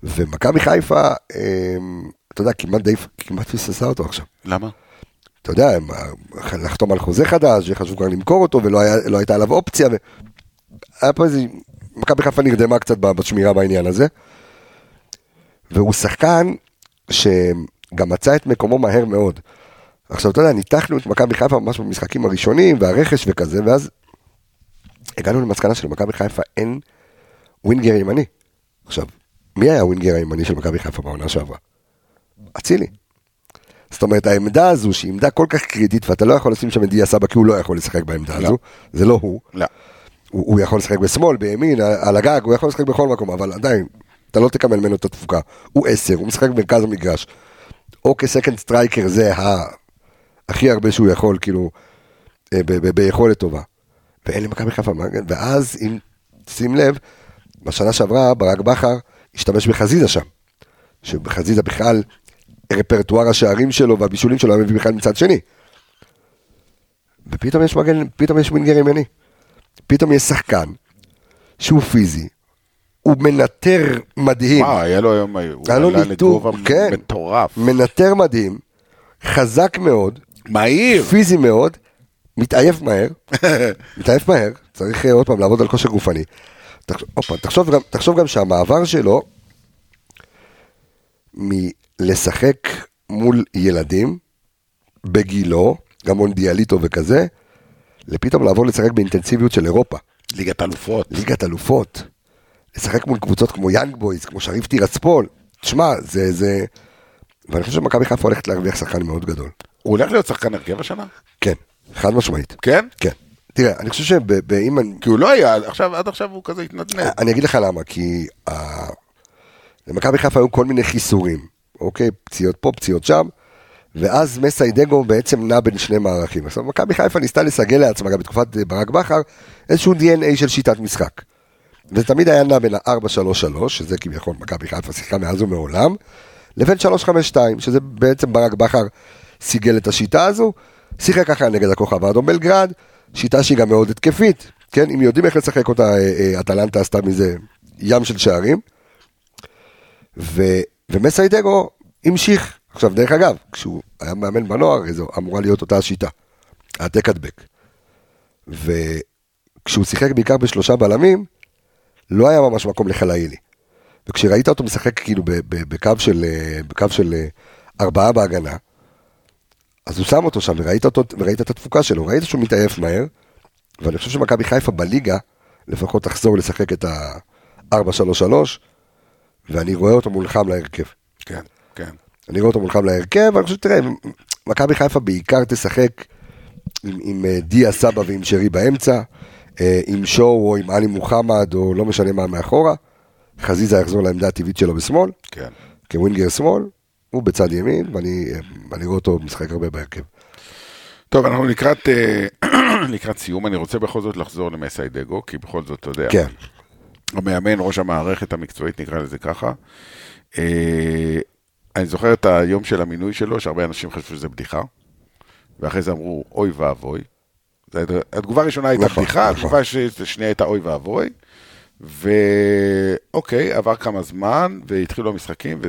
[SPEAKER 1] ומכבי חיפה, אה, אתה יודע, כמעט די, כמעט פספסה אותו עכשיו.
[SPEAKER 2] למה?
[SPEAKER 1] אתה יודע, הם, לחתום על חוזה חדש, שחשבו כבר למכור אותו, ולא היה, לא הייתה עליו אופציה. ו... היה פה איזה, מכבי חיפה נרדמה קצת בשמירה בעניין הזה. והוא שחקן שגם מצא את מקומו מהר מאוד. עכשיו, אתה יודע, ניתחנו את מכבי חיפה ממש במשחקים הראשונים, והרכש וכזה, ואז הגענו למסקנה שלמכבי חיפה אין ווינגר ימני. עכשיו, מי היה הווינגר הימני של מכבי חיפה בעונה שעברה? אצילי. זאת אומרת, העמדה הזו, שהיא עמדה כל כך קריטית, ואתה לא יכול לשים שם את דיה סבא, כי הוא לא יכול לשחק בעמדה
[SPEAKER 2] לא.
[SPEAKER 1] הזו, זה לא הוא.
[SPEAKER 2] לא.
[SPEAKER 1] הוא, הוא יכול לשחק בשמאל, בימין, על- הגג, הוא יכול לשחק בכל מקום, אבל עדיין, אתה לא תקבל ממנו את התפוקה. הוא עשר, הוא משחק במרכז המגרש. או כ second striker זה ה... הכי הרבה שהוא יכול, כאילו, אה, ב- ב- ביכולת טובה. ואין למכבי חיפה ואז אם שים לב, בשנה שעברה ברק בכר השתמש בחזיזה שם. שבחזיזה בכלל, רפרטואר השערים שלו והבישולים שלו היה מביא בכלל מצד שני. ופתאום יש מגן, פתאום יש winger ימני. פתאום יש שחקן שהוא פיזי, הוא מנטר מדהים,
[SPEAKER 2] מה, היה לו היום,
[SPEAKER 1] היה לו
[SPEAKER 2] לגובה
[SPEAKER 1] כן.
[SPEAKER 2] מטורף.
[SPEAKER 1] מנטר מדהים, חזק מאוד,
[SPEAKER 2] מהיר.
[SPEAKER 1] פיזי מאוד, מתעייף מהר, מתעייף מהר, צריך אה, עוד פעם לעבוד על כושר גופני. תחשוב, תחשוב, גם, תחשוב גם שהמעבר שלו מלשחק מול ילדים בגילו, גם מונדיאליטו וכזה, לפתאום לעבור לשחק באינטנסיביות של אירופה,
[SPEAKER 2] ליגת אלופות.
[SPEAKER 1] ליגת אלופות, לשחק מול קבוצות כמו יאנג בויז, כמו שריף טירספול, תשמע, זה, זה... ואני חושב שמכבי חיפה הולכת להרוויח שחקן מאוד גדול.
[SPEAKER 2] הוא הולך להיות שחקן הרכב השנה?
[SPEAKER 1] כן, חד משמעית.
[SPEAKER 2] כן?
[SPEAKER 1] כן. תראה, אני חושב שאם אני...
[SPEAKER 2] כי הוא לא היה, עכשיו, עד עכשיו הוא כזה התנדנד.
[SPEAKER 1] אני אגיד לך למה, כי ה- למכבי חיפה היו כל מיני חיסורים, אוקיי? פציעות פה, פציעות שם, ואז מסיידגו בעצם נע בין שני מערכים. עכשיו, מכבי חיפה ניסתה לסגל לעצמה, גם בתקופת אה, ברק בכר, איזשהו DNA של שיטת משחק. וזה תמיד היה נע בין ה-4-3-3, שזה כביכול מכבי חיפה שיחקה מאז ומעולם, לבין 3-5-2, שזה בעצם ברק בכר סיגל את השיטה הזו, שיחק ככה נגד הכוכב האדום בלגרד, שיטה שהיא גם מאוד התקפית, כן? אם יודעים איך לשחק אותה, אה, אה, אטלנטה עשתה מזה ים של שערים. ו, ומסיידגו המשיך. עכשיו, דרך אגב, כשהוא היה מאמן בנוער, זו אמורה להיות אותה השיטה, העתק הדבק. וכשהוא שיחק בעיקר בשלושה בלמים, לא היה ממש מקום לחלאילי. וכשראית אותו משחק כאילו בקו של, אה, בקו של ארבעה בהגנה, אז הוא שם אותו שם, וראית, אותו, וראית את התפוקה שלו, ראית שהוא מתעייף מהר, ואני חושב שמכבי חיפה בליגה, לפחות תחזור לשחק את ה-4-3-3, ואני רואה אותו מולחם להרכב.
[SPEAKER 2] כן, כן.
[SPEAKER 1] אני רואה אותו מולחם להרכב, ואני חושב, תראה, מכבי חיפה בעיקר תשחק עם, עם אה, דיה סבא ועם שרי באמצע, אה, עם שואו או עם עלי מוחמד, או לא משנה מה מאחורה. חזיזה יחזור לעמדה הטבעית שלו בשמאל,
[SPEAKER 2] כן.
[SPEAKER 1] כווינגר שמאל, הוא בצד ימין, ואני אה, אני רואה אותו משחק הרבה בהרכב.
[SPEAKER 2] טוב, אנחנו לקראת, אה, לקראת סיום, אני רוצה בכל זאת לחזור למסיידגו, כי בכל זאת, אתה יודע,
[SPEAKER 1] כן,
[SPEAKER 2] המאמן, ראש המערכת המקצועית, נקרא לזה ככה. אה, אני זוכר את היום של המינוי שלו, שהרבה אנשים חשבו שזה בדיחה, ואחרי זה אמרו, אוי ואבוי. התגובה הראשונה הייתה
[SPEAKER 1] נכון,
[SPEAKER 2] בדיחה,
[SPEAKER 1] נכון.
[SPEAKER 2] התגובה הש- השנייה הייתה אוי ואבוי. ואוקיי, עבר כמה זמן, והתחילו המשחקים,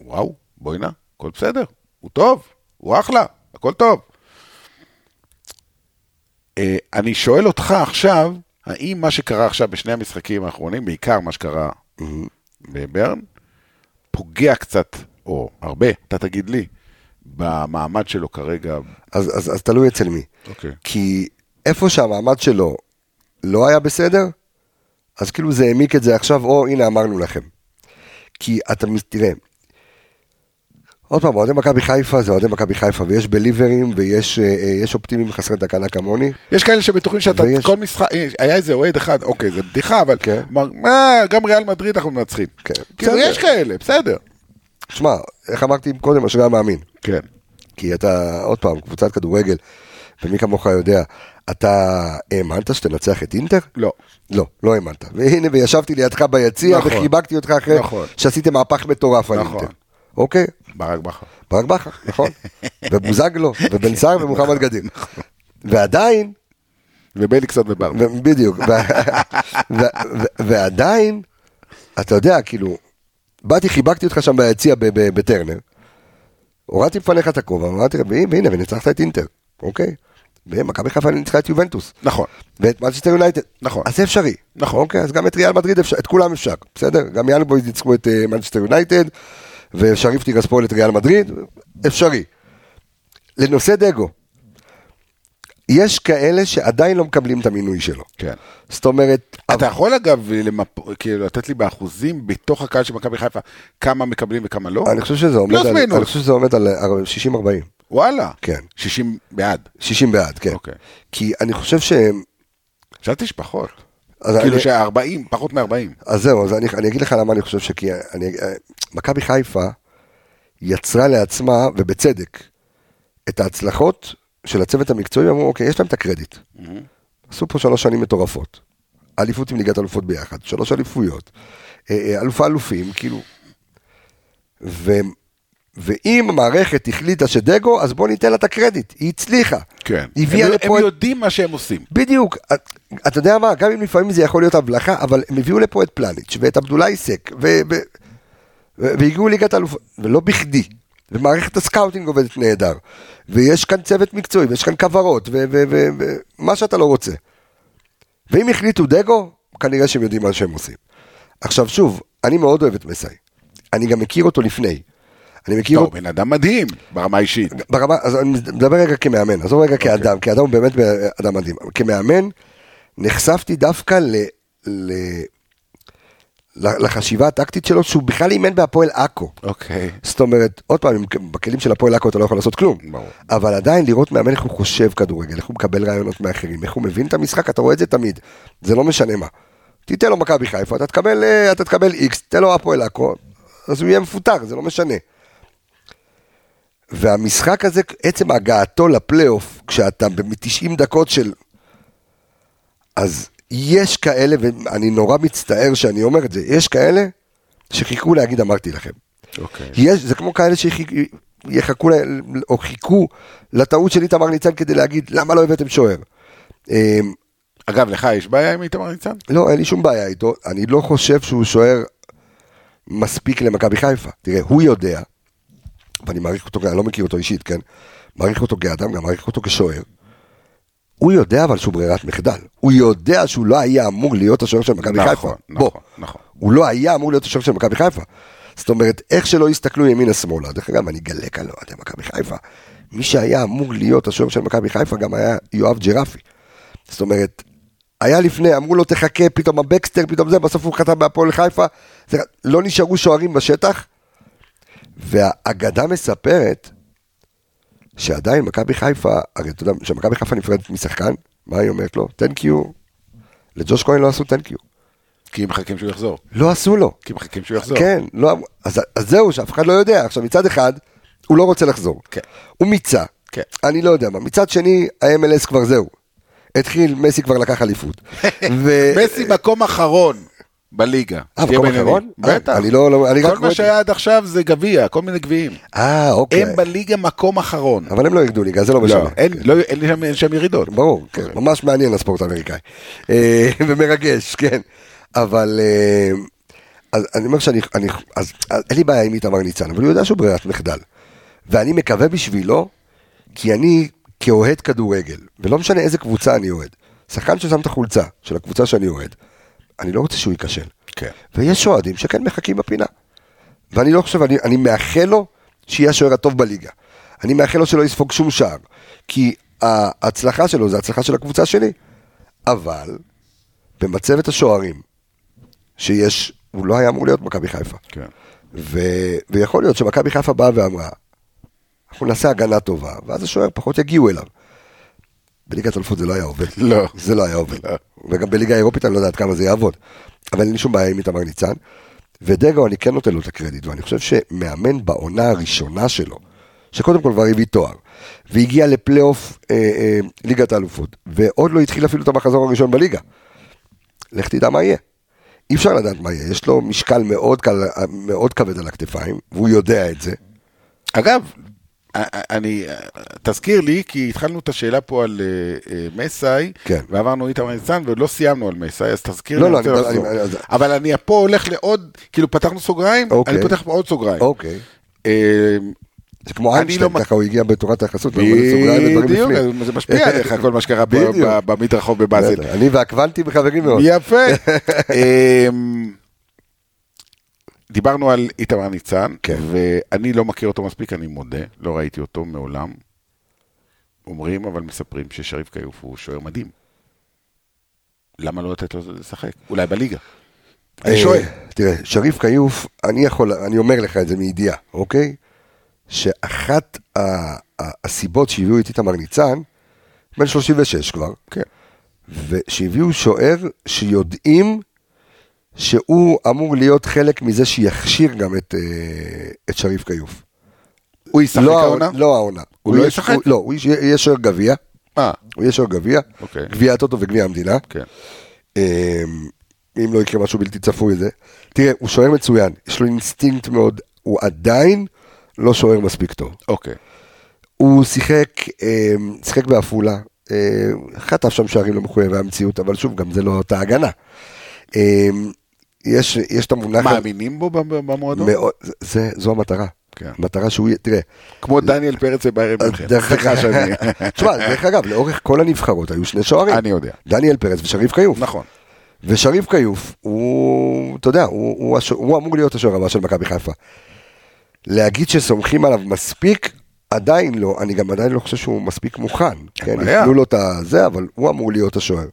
[SPEAKER 2] ווואו, בואי נא, הכל בסדר, הוא טוב, הוא אחלה, הכל טוב. אה, אני שואל אותך עכשיו, האם מה שקרה עכשיו בשני המשחקים האחרונים, בעיקר מה שקרה בברן, פוגע קצת, או הרבה, אתה תגיד לי, במעמד שלו כרגע.
[SPEAKER 1] אז, אז, אז תלוי אצל מי.
[SPEAKER 2] אוקיי.
[SPEAKER 1] כי איפה שהמעמד שלו לא היה בסדר, אז כאילו זה העמיק את זה עכשיו, או הנה אמרנו לכם. כי אתה, תראה, עוד פעם, אוהדי מכבי חיפה זה אוהדי מכבי חיפה, ויש בליברים, ויש אה, אה, יש אופטימיים חסרי תקנה כמוני.
[SPEAKER 2] יש כאלה שבטוחים שאתה,
[SPEAKER 1] ויש-
[SPEAKER 2] כל משחק, היה איזה אוהד אחד, אוקיי, זה בדיחה, אבל
[SPEAKER 1] כן.
[SPEAKER 2] מה, גם ריאל מדריד אנחנו מנצחים.
[SPEAKER 1] כן.
[SPEAKER 2] כאילו. יש כאלה, בסדר.
[SPEAKER 1] שמע, איך אמרתי קודם, אשרי המאמין.
[SPEAKER 2] כן.
[SPEAKER 1] כי אתה, עוד פעם, קבוצת כדורגל, ומי כמוך יודע, אתה האמנת שתנצח את אינטר?
[SPEAKER 2] לא.
[SPEAKER 1] לא, לא האמנת. והנה, וישבתי לידך ביציע,
[SPEAKER 2] נכון.
[SPEAKER 1] וחיבקתי אותך אחרי
[SPEAKER 2] נכון.
[SPEAKER 1] שעשיתם מהפך מטורף על
[SPEAKER 2] נכון.
[SPEAKER 1] אינטר. אוקיי?
[SPEAKER 2] ברק בכר.
[SPEAKER 1] ברק בכר, נכון. ובוזגלו, ובן סער ומוחמד גדיר. ועדיין,
[SPEAKER 2] ובליקסון ובר.
[SPEAKER 1] ו- בדיוק, ועדיין, אתה יודע, כאילו, באתי, חיבקתי אותך שם ביציע בטרנר, הורדתי בפניך את הכובע, אמרתי לך, והנה, וניצחת את אינטר, אוקיי? ומכבי חיפה ניצחה את יובנטוס.
[SPEAKER 2] נכון.
[SPEAKER 1] ואת מנצ'סטר יונייטד.
[SPEAKER 2] נכון.
[SPEAKER 1] אז זה אפשרי.
[SPEAKER 2] נכון.
[SPEAKER 1] אוקיי, אז גם את ריאל מדריד אפשר, את כולם אפשר, בסדר? גם יאנג בויז ניצחו את אה, מנצ'סטר יונייטד, ושריף טירספול את ריאל מדריד, אפשרי. לנושא דגו, יש כאלה שעדיין לא מקבלים את המינוי שלו.
[SPEAKER 2] כן.
[SPEAKER 1] זאת אומרת,
[SPEAKER 2] אתה יכול אגב למפ... כאילו לתת לי באחוזים בתוך הקהל של מכבי חיפה כמה מקבלים וכמה לא?
[SPEAKER 1] אני חושב שזה עומד על,
[SPEAKER 2] מינוס.
[SPEAKER 1] אני חושב שזה עומד על אה, 60-40.
[SPEAKER 2] וואלה.
[SPEAKER 1] כן.
[SPEAKER 2] 60 בעד.
[SPEAKER 1] 60 בעד, כן.
[SPEAKER 2] אוקיי.
[SPEAKER 1] כי אני חושב שהם...
[SPEAKER 2] חשבתי שפחות. כאילו
[SPEAKER 1] אני-
[SPEAKER 2] ש-40, פחות מ-40.
[SPEAKER 1] אז זהו, אז אני, אני אגיד לך למה אני חושב שכי... אני, אה, מכבי חיפה יצרה לעצמה, ובצדק, את ההצלחות של הצוות המקצועי, אמרו, אוקיי, יש להם את הקרדיט. עשו פה שלוש שנים מטורפות. אליפות עם ליגת אלופות ביחד, שלוש אליפויות, אה, אה, אלוף האלופים, כאילו... ו, ואם המערכת החליטה שדגו, אז בוא ניתן לה את הקרדיט, היא הצליחה.
[SPEAKER 2] כן. הם,
[SPEAKER 1] לפה
[SPEAKER 2] הם
[SPEAKER 1] את-
[SPEAKER 2] יודעים מה שהם עושים.
[SPEAKER 1] בדיוק, את- אתה יודע מה, גם אם לפעמים זה יכול להיות הבלחה, אבל הם הביאו לפה את פלניץ' ואת עבדולאי סק, ו- ו- ו- והגיעו ליגת אלופות, ולא בכדי. ומערכת ה scouting עובדת נהדר, ויש כאן צוות מקצועי, ויש כאן כוורות, ומה שאתה לא רוצה. ואם החליטו דגו, כנראה שהם יודעים מה שהם עושים. עכשיו שוב, אני מאוד אוהב את מסאי. אני גם מכיר אותו לפני. אני מכיר אותו...
[SPEAKER 2] בן אדם מדהים ברמה האישית.
[SPEAKER 1] ברמה, אז אני מדבר רגע כמאמן, עזוב רגע כאדם, כי אדם הוא באמת אדם מדהים. כמאמן, נחשפתי דווקא ל, ל, לחשיבה הטקטית שלו, שהוא בכלל אימן בהפועל עכו.
[SPEAKER 2] אוקיי.
[SPEAKER 1] זאת אומרת, עוד פעם, עם- בכלים של הפועל עכו אתה לא יכול לעשות כלום.
[SPEAKER 2] ברור.
[SPEAKER 1] אבל עדיין לראות מאמן איך הוא חושב כדורגל, איך הוא מקבל רעיונות מאחרים, איך הוא מבין את המשחק, אתה רואה את זה תמיד. זה לא משנה מה. תיתן לו מכבי חיפה, אתה תקבל, אה, אתה תקבל איקס, תן לו הפועל עכו, אז הוא יהיה מפוטר, זה לא משנה. והמשחק הזה, עצם הגעתו לפלייאוף, כשאתה ב-90 דקות של... אז יש כאלה, ואני נורא מצטער שאני אומר את זה, יש כאלה שחיכו להגיד אמרתי לכם.
[SPEAKER 2] אוקיי.
[SPEAKER 1] יש, זה כמו כאלה שיחכו, או חיכו לטעות של איתמר ניצן כדי להגיד למה לא הבאתם שוער. אמ,
[SPEAKER 2] אגב, לך יש בעיה עם איתמר ניצן?
[SPEAKER 1] לא, אין לי שום בעיה איתו, אני לא חושב שהוא שוער מספיק למכבי חיפה. תראה, הוא יודע, ואני מעריך אותו, אני לא מכיר אותו אישית, כן? מעריך אותו כאדם, גם מעריך אותו כשוער. הוא יודע אבל שהוא ברירת מחדל. הוא יודע שהוא לא היה אמור להיות השוער של מכבי
[SPEAKER 2] נכון,
[SPEAKER 1] חיפה. בוא,
[SPEAKER 2] נכון, נכון.
[SPEAKER 1] הוא לא היה אמור להיות השוער של מכבי חיפה. זאת אומרת, איך שלא יסתכלו ימינה-שמאלה, דרך אגב, אני אגלה כאן לאוהדי מכבי חיפה, מי שהיה אמור להיות השוער של מכבי חיפה גם היה יואב ג'רפי. זאת אומרת, היה לפני, אמרו לו תחכה, פתאום הבקסטר, פתאום זה, בסוף הוא חתם בהפועל חיפה, זה, לא נשארו שוערים בשטח, והאגדה מספרת שעדיין מכבי חיפה, הרי אתה יודע, כשמכבי חיפה נפרדת משחקן, מה היא אומרת לו? תנק יו. לג'וש כהן לא עשו תנק יו.
[SPEAKER 2] כי הם מחכים שהוא יחזור.
[SPEAKER 1] לא עשו לו.
[SPEAKER 2] כי הם מחכים שהוא יחזור.
[SPEAKER 1] כן, לא, אז, אז זהו, שאף אחד לא יודע. עכשיו, מצד אחד, הוא לא רוצה לחזור.
[SPEAKER 2] כן.
[SPEAKER 1] הוא מיצה.
[SPEAKER 2] כן.
[SPEAKER 1] אני לא יודע מה. מצד שני, ה-MLS כבר זהו. התחיל, מסי כבר לקח אליפות. ו...
[SPEAKER 2] מסי מקום אחרון בליגה.
[SPEAKER 1] אה, מקום. אחרון? אה,
[SPEAKER 2] בטח.
[SPEAKER 1] אני לא- לא- אני
[SPEAKER 2] כל מה שהיה עד עכשיו זה גביע, כל מיני גביעים.
[SPEAKER 1] אה, אוקיי.
[SPEAKER 2] הם בליגה מקום אחרון.
[SPEAKER 1] אבל הם לא ירדו ליגה, זה לא משנה.
[SPEAKER 2] לא, אין לא- אין שם- ירידות.
[SPEAKER 1] ברור, כן, ממש מעניין הספורט האמריקאי. אה, ומרגש, כן. אבל אה, אז אני אומר שאני, אני, אז אז אין לי בעיה עם איתמר ניצן, אבל הוא יודע שהוא ברירת מחדל. ואני מקווה בשבילו, כי אני כאוהד כדורגל, ולא משנה איזה קבוצה אני אוהד, שחקן ששם את החולצה של הקבוצה שאני אוהד, אני לא רוצה שהוא ייכשל.
[SPEAKER 2] כן.
[SPEAKER 1] ויש אוהדים שכן מחכים בפינה. ואני לא חושב, אני, אני מאחל לו שיהיה השוער הטוב בליגה. אני מאחל לו שלא יספוג שום שער. כי ההצלחה שלו זה הצלחה של הקבוצה שלי. אבל במצבת השוערים שיש, הוא לא היה אמור להיות מכבי חיפה.
[SPEAKER 2] כן.
[SPEAKER 1] ו, ויכול להיות שמכבי חיפה באה ואמרה, אנחנו נעשה הגנה טובה, ואז השוער פחות יגיעו אליו. בליגת אלופות זה לא היה עובד.
[SPEAKER 2] לא.
[SPEAKER 1] זה לא היה עובד.
[SPEAKER 2] לא.
[SPEAKER 1] וגם בליגה האירופית אני לא יודע עד כמה זה יעבוד. אבל אין לי שום בעיה עם איתמר ניצן. ודגו, אני כן נותן לו את הקרדיט, ואני חושב שמאמן בעונה הראשונה שלו, שקודם כל כבר הביא תואר, והגיע לפלייאוף אה, אה, ליגת האלופות, ועוד לא התחיל אפילו את המחזור הראשון בליגה. לך תדע מה יהיה. אי אפשר לדעת מה יהיה, יש לו משקל מאוד, קל, מאוד כבד על הכתפיים, והוא יודע את זה.
[SPEAKER 2] אגב, אני, תזכיר לי, כי התחלנו את השאלה פה על uh, uh, מסאי,
[SPEAKER 1] כן.
[SPEAKER 2] ועברנו איתמר ניצן, ועוד לא סיימנו על מסאי, אז תזכיר
[SPEAKER 1] לא,
[SPEAKER 2] לי,
[SPEAKER 1] לא,
[SPEAKER 2] אני רוצה לחזור.
[SPEAKER 1] אני- אני-
[SPEAKER 2] אבל אני פה הולך לעוד, כאילו פתחנו סוגריים,
[SPEAKER 1] אוקיי.
[SPEAKER 2] אני פותח פה עוד סוגריים.
[SPEAKER 1] אוקיי.
[SPEAKER 2] אה,
[SPEAKER 1] זה כמו איינשטיין,
[SPEAKER 2] לא-
[SPEAKER 1] ככה הוא הגיע בתורת היחסות,
[SPEAKER 2] בדיוק. זה משפיע עליך, כל מה שקרה במדרחוב בבאזל.
[SPEAKER 1] אני והקוונטים חברים מאוד.
[SPEAKER 2] יפה. דיברנו על איתמר ניצן,
[SPEAKER 1] כן.
[SPEAKER 2] ואני לא מכיר אותו מספיק, אני מודה, לא ראיתי אותו מעולם. אומרים, אבל מספרים ששריף כיוף הוא שוער מדהים. למה לא לתת לו לשחק? אולי בליגה. אני
[SPEAKER 1] אה,
[SPEAKER 2] שואל.
[SPEAKER 1] תראה, שריף כיוף, אני יכול, אני אומר לך את זה מידיעה, אוקיי? שאחת הסיבות שהביאו את איתמר ניצן, בן 36 כבר,
[SPEAKER 2] כן.
[SPEAKER 1] ושהביאו שוער שיודעים שהוא אמור להיות חלק מזה שיכשיר גם את, אה, את שריף כיוף.
[SPEAKER 2] הוא ישחק
[SPEAKER 1] לא
[SPEAKER 2] העונה?
[SPEAKER 1] לא העונה.
[SPEAKER 2] הוא לא
[SPEAKER 1] יהיה-
[SPEAKER 2] ישחק?
[SPEAKER 1] הוא- לא, הוא יהיה שוער גביע,
[SPEAKER 2] אה,
[SPEAKER 1] הוא יהיה שוער גביע,
[SPEAKER 2] אוקיי.
[SPEAKER 1] גביע הטוטו וגביע המדינה.
[SPEAKER 2] כן.
[SPEAKER 1] אמ, אם לא יקרה משהו בלתי צפוי זה. תראה, הוא שוער מצוין, יש לו אינסטינקט מאוד, הוא עדיין לא שוער מספיק טוב.
[SPEAKER 2] אוקיי.
[SPEAKER 1] הוא שיחק, אמ, שיחק בעפולה, אמ, חטף שם שערים לא מחויבי המציאות, אבל שוב, גם זה לא אותה הגנה. יש, יש את המונח...
[SPEAKER 2] מאמינים בו במ- במועדון?
[SPEAKER 1] מאוד, זה- זו המטרה.
[SPEAKER 2] כן.
[SPEAKER 1] המטרה שהוא, יהיה- תראה,
[SPEAKER 2] כמו דניאל פרץ וביירן מינכן.
[SPEAKER 1] דרך
[SPEAKER 2] סליחה
[SPEAKER 1] אגב,
[SPEAKER 2] שאני...
[SPEAKER 1] תשמע, דרך אגב, לאורך כל הנבחרות היו שני שוערים.
[SPEAKER 2] אני יודע.
[SPEAKER 1] דניאל פרץ ושריף כיוף.
[SPEAKER 2] נכון.
[SPEAKER 1] ושריף כיוף, הוא, אתה יודע, הוא, הוא, השוע- הוא אמור להיות השוער הבא של מכבי חיפה. להגיד שסומכים עליו מספיק, עדיין לא, אני גם עדיין לא חושב שהוא מספיק מוכן. כן. ייתנו לו את הזה, אבל הוא אמור להיות השוער.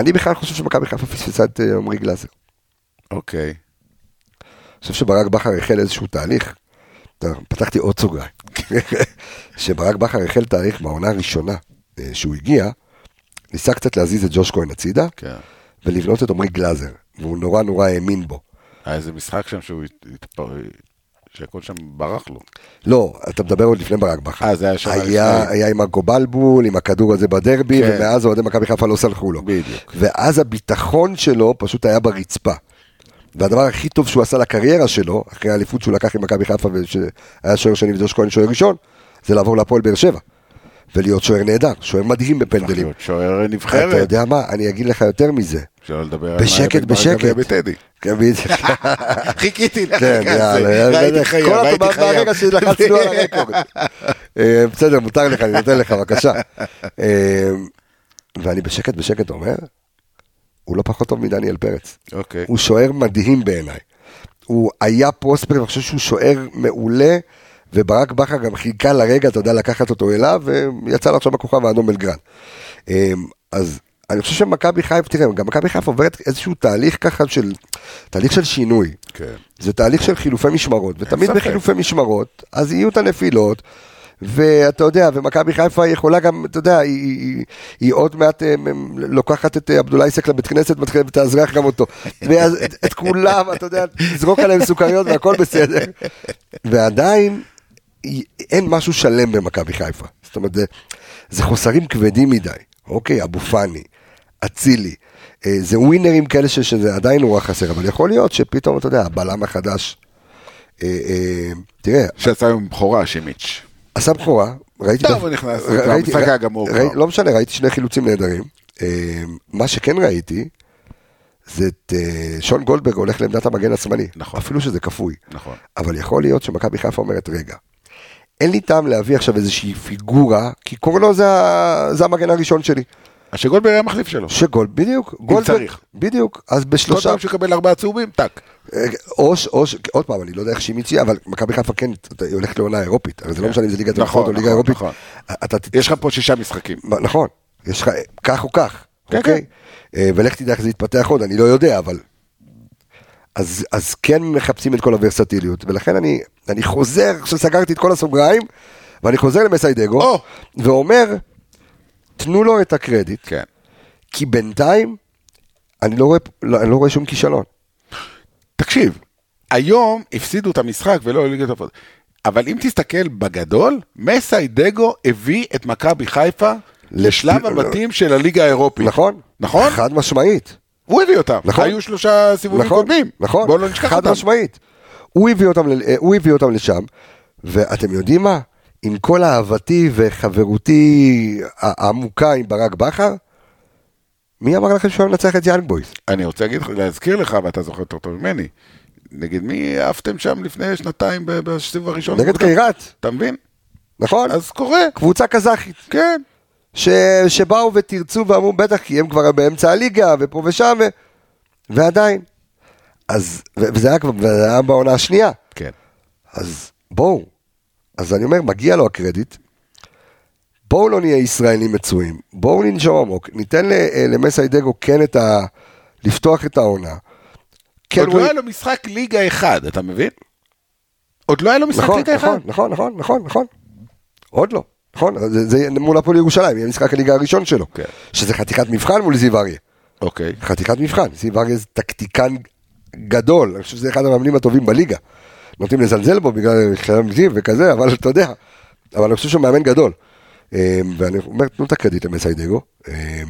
[SPEAKER 1] אני בכלל חושב שמכבי חיפה פספסה את אה, עמרי גלאזר.
[SPEAKER 2] אוקיי.
[SPEAKER 1] אני חושב שברק בכר החל איזשהו תהליך, פתחתי עוד סוגריים, שברק בכר החל תהליך מהעונה הראשונה אה, שהוא הגיע, ניסה קצת להזיז את ג'וש כהן הצידה,
[SPEAKER 2] כן.
[SPEAKER 1] ולבנות את עמרי גלאזר, והוא נורא נורא האמין בו.
[SPEAKER 2] היה איזה משחק שם שהוא. שהכל שם ברח לו.
[SPEAKER 1] לא, אתה מדבר עוד לפני ברק בכר.
[SPEAKER 2] אה, זה היה שנה
[SPEAKER 1] היה,
[SPEAKER 2] לפני.
[SPEAKER 1] היה עם מרקו בלבול, עם הכדור הזה בדרבי,
[SPEAKER 2] כן.
[SPEAKER 1] ומאז אוהדי מכבי חיפה לא סלחו לו.
[SPEAKER 2] בדיוק.
[SPEAKER 1] ואז הביטחון שלו פשוט היה ברצפה. והדבר הכי טוב שהוא עשה לקריירה שלו, אחרי האליפות שהוא לקח עם מכבי חיפה, ושהיה שוער שני וג'וש כהן שוער ראשון, זה לעבור להפועל באר שבע. ולהיות שוער נהדר, שוער מדהים בפנדלים.
[SPEAKER 2] שוער
[SPEAKER 1] אתה
[SPEAKER 2] נבחרת.
[SPEAKER 1] יודע מה, אני אגיד לך יותר מזה.
[SPEAKER 2] שלא לדבר על
[SPEAKER 1] בשקט, בשקט.
[SPEAKER 2] בטדי.
[SPEAKER 1] כן.
[SPEAKER 2] חיכיתי
[SPEAKER 1] כן,
[SPEAKER 2] לרגע הזה.
[SPEAKER 1] יאללה,
[SPEAKER 2] ראיתי חייב, ראיתי חייב.
[SPEAKER 1] מהרגע שלחצנו על הרקורד. אה, בסדר, מותר לך, אני נותן לך, בבקשה. אה, ואני בשקט בשקט אומר, הוא לא פחות טוב מדניאל פרץ.
[SPEAKER 2] אוקיי.
[SPEAKER 1] הוא שוער מדהים בעיניי. הוא היה פרוספקט, אני חושב שהוא שוער מעולה, וברק בכר גם חיכה לרגע, אתה יודע, לקחת אותו אליו, ויצא לו עכשיו בכוכב האדום בלגרן. אה, אז אני חושב שמכבי חיפה, תראה, גם מכבי חיפה עוברת איזשהו תהליך ככה של, תהליך של שינוי.
[SPEAKER 2] כן.
[SPEAKER 1] זה תהליך של חילופי משמרות, ותמיד. בחילופי משמרות, אז יהיו את הנפילות, ואתה יודע, ומכבי חיפה יכולה גם, אתה יודע, היא, היא, היא עוד מעט אה, מ- לוקחת את אה, עבדולאי סק לבית כנסת מתחילה- ותאזרח גם אותו. ואז את, כולם, אתה יודע, תזרוק עליהם סוכריות והכל בסדר. ועדיין, אין משהו שלם במכבי חיפה. זאת אומרת, זה, זה חוסרים כבדים מדי. אוקיי, אבו פאני, אצילי. אה, זה ווינרים כאלה ש- שזה עדיין נורא חסר, אבל יכול להיות שפתאום, אתה יודע, הבלם החדש, אה, אה, תראה,
[SPEAKER 2] שעשה היום בכורה, שימיץ'.
[SPEAKER 1] עשה בכורה, ראיתי...
[SPEAKER 2] טוב, הוא נכנס,
[SPEAKER 1] ראיתי-
[SPEAKER 2] המשחק היה גמור
[SPEAKER 1] ראי-
[SPEAKER 2] כבר.
[SPEAKER 1] לא משנה, ראיתי שני חילוצים נהדרים. אה, מה שכן ראיתי, זה את אה, שון גולדברג הולך לעמדת המגן השמאלי.
[SPEAKER 2] נכון.
[SPEAKER 1] אפילו שזה כפוי.
[SPEAKER 2] נכון.
[SPEAKER 1] אבל יכול להיות שמכבי חיפה אומרת, רגע, אין לי טעם להביא עכשיו איזושהי פיגורה, כי קורנו זה, זה המגן הראשון שלי.
[SPEAKER 2] אז שגולדברג היה מחליף שלו.
[SPEAKER 1] שגול, בדיוק, גולדברג,
[SPEAKER 2] צריך.
[SPEAKER 1] בדיוק, אז
[SPEAKER 2] כל
[SPEAKER 1] בשלושה,
[SPEAKER 2] פעם שהוא יקבל ארבעה צהובים, טאק.
[SPEAKER 1] או, ש- או, ש- עוד פעם, אני לא יודע איך שימיצ'י, אבל מכבי חיפה כן, היא הולכת לעונה אירופית, הרי זה לא
[SPEAKER 2] כן.
[SPEAKER 1] משנה אם זה ליגת
[SPEAKER 2] נכון,
[SPEAKER 1] או ליגה
[SPEAKER 2] נכון,
[SPEAKER 1] אירופית,
[SPEAKER 2] נכון.
[SPEAKER 1] אתה ת-
[SPEAKER 2] יש לך פה שישה משחקים.
[SPEAKER 1] נכון, יש לך כך או כך,
[SPEAKER 2] כן,
[SPEAKER 1] אוקיי? אה, ולך תדע איך זה יתפתח עוד, אני לא יודע, אבל... אז, אז כן מחפשים את כל הוורסטיליות, ולכן אני, אני חוזר, עכשיו סגרתי את כל הסוגריים, ואני חוזר למסיידגו,
[SPEAKER 2] או.
[SPEAKER 1] ואומר, תנו לו את הקרדיט,
[SPEAKER 2] כן.
[SPEAKER 1] כי בינתיים אני לא רואה, לא, אני לא רואה שום כישלון.
[SPEAKER 2] תקשיב, היום הפסידו את המשחק ולא ליגת הפועל. אבל אם תסתכל בגדול, מסיידגו הביא את מכבי חיפה לשלב הבתים של הליגה האירופית.
[SPEAKER 1] נכון.
[SPEAKER 2] נכון?
[SPEAKER 1] חד משמעית.
[SPEAKER 2] הוא הביא אותם.
[SPEAKER 1] נכון.
[SPEAKER 2] היו שלושה סיבובים
[SPEAKER 1] נכון,
[SPEAKER 2] קודמים.
[SPEAKER 1] נכון,
[SPEAKER 2] בואו לא נשכח
[SPEAKER 1] חד
[SPEAKER 2] אותם.
[SPEAKER 1] משמעית. הוא הביא אותם, הוא הביא אותם לשם, ואתם יודעים מה? עם כל אהבתי וחברותי העמוקה עם ברק בכר, מי אמר לכם שהוא מנצח את יאנג בויז?
[SPEAKER 2] אני רוצה להגיד, להזכיר לך, ואתה זוכר יותר טוב ממני, נגד מי עפתם שם לפני שנתיים בסיבוב הראשון?
[SPEAKER 1] נגד? קיירת,
[SPEAKER 2] אתה מבין?
[SPEAKER 1] נכון?
[SPEAKER 2] אז קורה.
[SPEAKER 1] קבוצה קזחית.
[SPEAKER 2] כן.
[SPEAKER 1] ש... שבאו ותרצו ואמרו בטח כי הם כבר באמצע הליגה ופה ושם ו... ועדיין. אז, ו... וזה היה כבר, וזה היה בעונה השנייה.
[SPEAKER 2] כן.
[SPEAKER 1] אז בואו. אז אני אומר, מגיע לו הקרדיט. בואו לא נהיה ישראלים מצויים. בואו ננשום עמוק. ניתן אה, למסיידגו כן את ה... לפתוח את העונה. כן,
[SPEAKER 2] עוד
[SPEAKER 1] הוא-
[SPEAKER 2] לא היה לו משחק ליגה אחד, אתה מבין? עוד לא היה לו משחק
[SPEAKER 1] נכון,
[SPEAKER 2] ליגה אחד.
[SPEAKER 1] נכון, נכון, נכון, נכון, נכון. עוד לא. נכון, זה, זה מול הפועל ירושלים, יהיה משחק הליגה הראשון שלו.
[SPEAKER 2] כן.
[SPEAKER 1] שזה חתיכת מבחן מול זיו אריה.
[SPEAKER 2] אוקיי.
[SPEAKER 1] חתיכת מבחן, זיו אריה זה טקטיקן גדול, אני חושב שזה אחד המאמנים הטובים בליגה. נוטים לזלזל בו בגלל חלם זיו וכזה, אבל אתה יודע, אבל אני חושב שהוא מאמן גדול. אה, ואני אומר, תנו את הקרדיט למסיידגו, אה,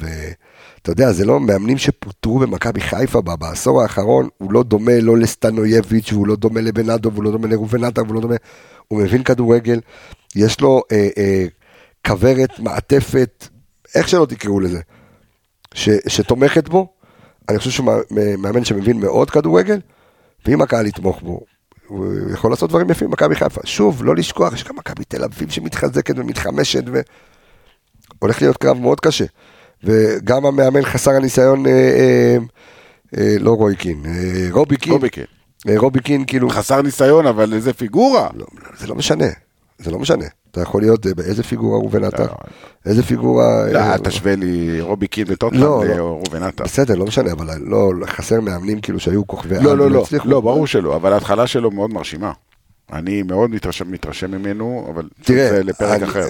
[SPEAKER 1] ואתה יודע, זה לא מאמנים שפוטרו במכבי חיפה בעשור האחרון, הוא לא דומה לא לסטנויביץ', הוא לא דומה לבנאדו, והוא לא דומה לראובן עטר, והוא לא דומה, הוא מבין כדורגל, יש לו אה, אה, כוורת, מעטפת, איך שלא תקראו לזה. ש, שתומכת בו, אני חושב שהוא מא- מאמן שמבין מאוד כדורגל, ואם הקהל יתמוך בו, הוא יכול לעשות דברים יפים במכבי חיפה. שוב, לא לשכוח, יש גם מכבי תל אביב שמתחזקת ומתחמשת, והולך להיות קרב מאוד קשה. וגם המאמן חסר הניסיון, אה, אה, אה, לא רוי קין, אה, רובי קין,
[SPEAKER 2] רובי קין.
[SPEAKER 1] אה, רובי קין, כאילו,
[SPEAKER 2] חסר ניסיון, אבל איזה פיגורה.
[SPEAKER 1] לא, זה לא משנה, זה לא משנה. אתה יכול להיות, אה, באיזה פיגורה ראובן עטר,
[SPEAKER 2] לא.
[SPEAKER 1] איזה פיגורה...
[SPEAKER 2] לא,
[SPEAKER 1] אה,
[SPEAKER 2] אל תשווה לי רובי קין וטוטנאם
[SPEAKER 1] לא, לא.
[SPEAKER 2] לראובן עטר.
[SPEAKER 1] בסדר, לא משנה, אבל לא, חסר מאמנים כאילו שהיו כוכבי
[SPEAKER 2] לא, לא, לא. לא, ברור שלא, אבל ההתחלה שלו מאוד מרשימה. אני מאוד מתרשם, מתרשם ממנו, אבל
[SPEAKER 1] תראה,
[SPEAKER 2] זה לפרק
[SPEAKER 1] אני-
[SPEAKER 2] אחר.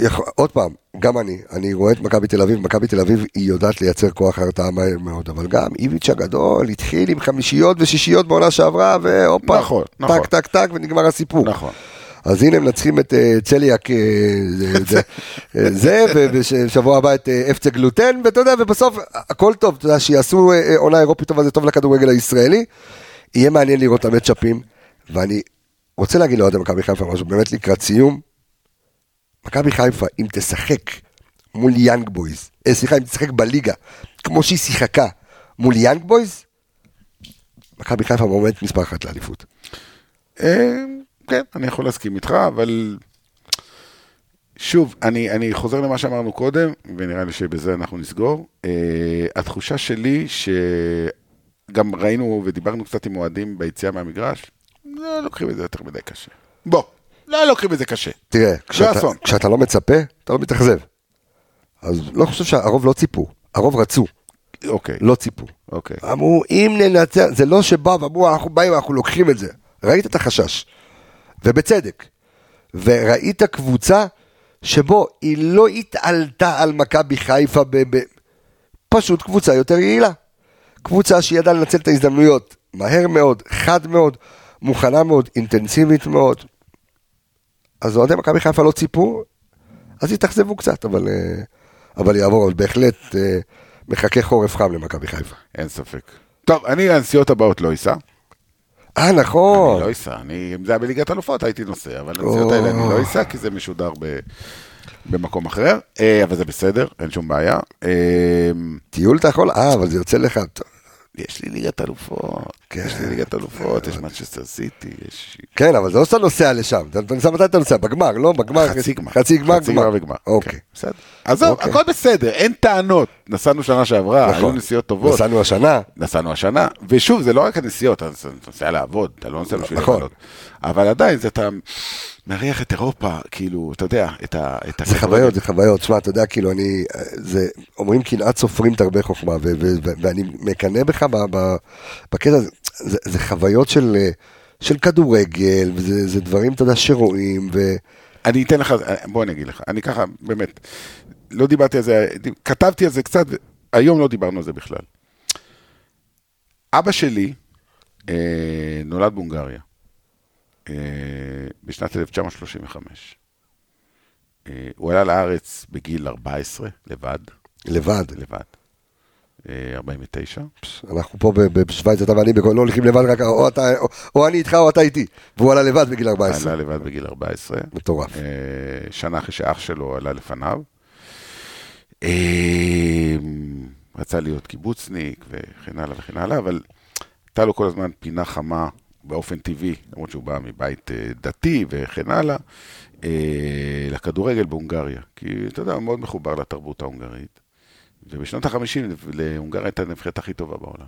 [SPEAKER 1] יכול- עוד פעם, גם אני, אני רואה את מכבי תל אביב, מכבי תל אביב היא יודעת לייצר כוח הרתעה מהר מאוד, אבל גם איביץ' הגדול התחיל עם חמישיות ושישיות בעונה שעברה, והופה,
[SPEAKER 2] נכון, נכון.
[SPEAKER 1] טק טק טק ונגמר הסיפור.
[SPEAKER 2] נכון.
[SPEAKER 1] אז הנה מנצחים את אה, צליאק אה, זה- אה, ובשבוע הבא את אפצה גלוטן, ואתה יודע, ובסוף הכל טוב, אתה יודע, שיעשו עונה אירופית טובה, זה טוב לכדורגל הישראלי. יהיה מעניין לראות את המצ'אפים, ואני רוצה להגיד לאוהדי מכבי חיפה משהו, באמת לקראת סיום, מכבי חיפה, אם תשחק מול יאנג בויז, סליחה, אם תשחק בליגה, כמו שהיא שיחקה מול יאנג בויז, מכבי חיפה מועמדת מספר אחת לאליפות.
[SPEAKER 2] כן, אני יכול להסכים איתך, אבל שוב, אני, אני חוזר למה שאמרנו קודם, ונראה לי שבזה אנחנו נסגור. Uh, התחושה שלי, שגם ראינו ודיברנו קצת עם אוהדים ביציאה מהמגרש, לא לוקחים את זה יותר מדי קשה. בוא, לא לוקחים את זה קשה.
[SPEAKER 1] תראה, כשאתה. כשאתה לא מצפה, אתה לא מתאכזב. אז לא חושב שהרוב לא ציפו, הרוב רצו,
[SPEAKER 2] אוקיי,
[SPEAKER 1] לא ציפו.
[SPEAKER 2] אוקיי.
[SPEAKER 1] אמרו, אם ננצח, זה לא שבאו ואמרו, אנחנו באים, אנחנו לוקחים את זה. ראית את החשש, ובצדק. וראית קבוצה שבו היא לא התעלתה על מכבי חיפה, ב- ב- פשוט קבוצה יותר יעילה. קבוצה שידעה לנצל את ההזדמנויות מהר מאוד, חד מאוד, מוכנה מאוד, אינטנסיבית מאוד. אז אוהדי מכבי חיפה לא ציפו, אז התאכזבו קצת, אבל, אה, אבל יעבור, אבל בהחלט אה, מחכה חורף חם למכבי חיפה.
[SPEAKER 2] אין ספק. טוב, אני לנסיעות הבאות לא אסע.
[SPEAKER 1] אה,
[SPEAKER 2] אני
[SPEAKER 1] נכון.
[SPEAKER 2] לא אסע. אני, אם זה היה בליגת אלופות הייתי נוסע, אבל לנסיעות האלה אני לא אסע, כי זה משודר ב, במקום אחר. אה, אבל זה בסדר, אין שום בעיה. אה,
[SPEAKER 1] טיול אתה יכול? אה, אבל זה יוצא לך... טוב.
[SPEAKER 2] יש לי ליגת אלופות,
[SPEAKER 1] כן.
[SPEAKER 2] יש לי ליגת אלופות, יש מנצ'סטר סיטי, יש...
[SPEAKER 1] כן, אבל זה לא שאתה נוסע לשם. אתה נוסע מתי אתה נוסע? בגמר, לא? בגמר.
[SPEAKER 2] חצי גמר.
[SPEAKER 1] חצי גמר.
[SPEAKER 2] וגמר.
[SPEAKER 1] אוקיי.
[SPEAKER 2] כן, בסדר. עזוב,
[SPEAKER 1] אוקיי.
[SPEAKER 2] הכל בסדר, אין טענות. נסענו שנה שעברה, היו
[SPEAKER 1] נכון.
[SPEAKER 2] נסיעות טובות.
[SPEAKER 1] נסענו השנה.
[SPEAKER 2] נסענו השנה, ושוב, זה לא רק הנסיעות, אתה נוסע לעבוד, אתה לא נוסע בשביל
[SPEAKER 1] נכון.
[SPEAKER 2] לבלות. אבל עדיין, זה אתה מריח את אירופה, כאילו, אתה יודע, את ה... את
[SPEAKER 1] זה. חוויות, זה חוויות. שמע, אתה יודע, כאילו, אני... זה... אומרים קנאת סופרים תרבה חוכמה, ואני מקנא בך בקטע הזה. זה, זה חוויות של, של כדורגל, וזה זה דברים, אתה יודע, שרואים, ו...
[SPEAKER 2] אני אתן לך, בוא אני אגיד לך, אני ככה, באמת, לא דיברתי על זה, כתבתי על זה קצת, היום לא דיברנו על זה בכלל. אבא שלי אה, נולד בהונגריה. אה, בשנת 1935. אה, הוא עלה לארץ בגיל 14, לבד,
[SPEAKER 1] לבד.
[SPEAKER 2] לבד. אה, 49.
[SPEAKER 1] אנחנו פה בשוויץ, אתה ואני לא הולכים לבד, רק או אתה- או- או אני איתך או אתה איתי. והוא עלה לבד בגיל 14.
[SPEAKER 2] עלה לבד בגיל 14.
[SPEAKER 1] מטורף.
[SPEAKER 2] אה, שנה אחרי שאח שלו עלה לפניו. אה, רצה להיות קיבוצניק וכן הלאה וכן הלאה, אבל הייתה לו כל הזמן פינה חמה באופן טבעי, למרות שהוא בא מבית אה, דתי וכן הלאה, אה, לכדורגל בהונגריה. כי אתה יודע, הוא מאוד מחובר לתרבות ההונגרית. ובשנות ה-50 להונגריה הייתה הנבחרת הכי טובה בעולם.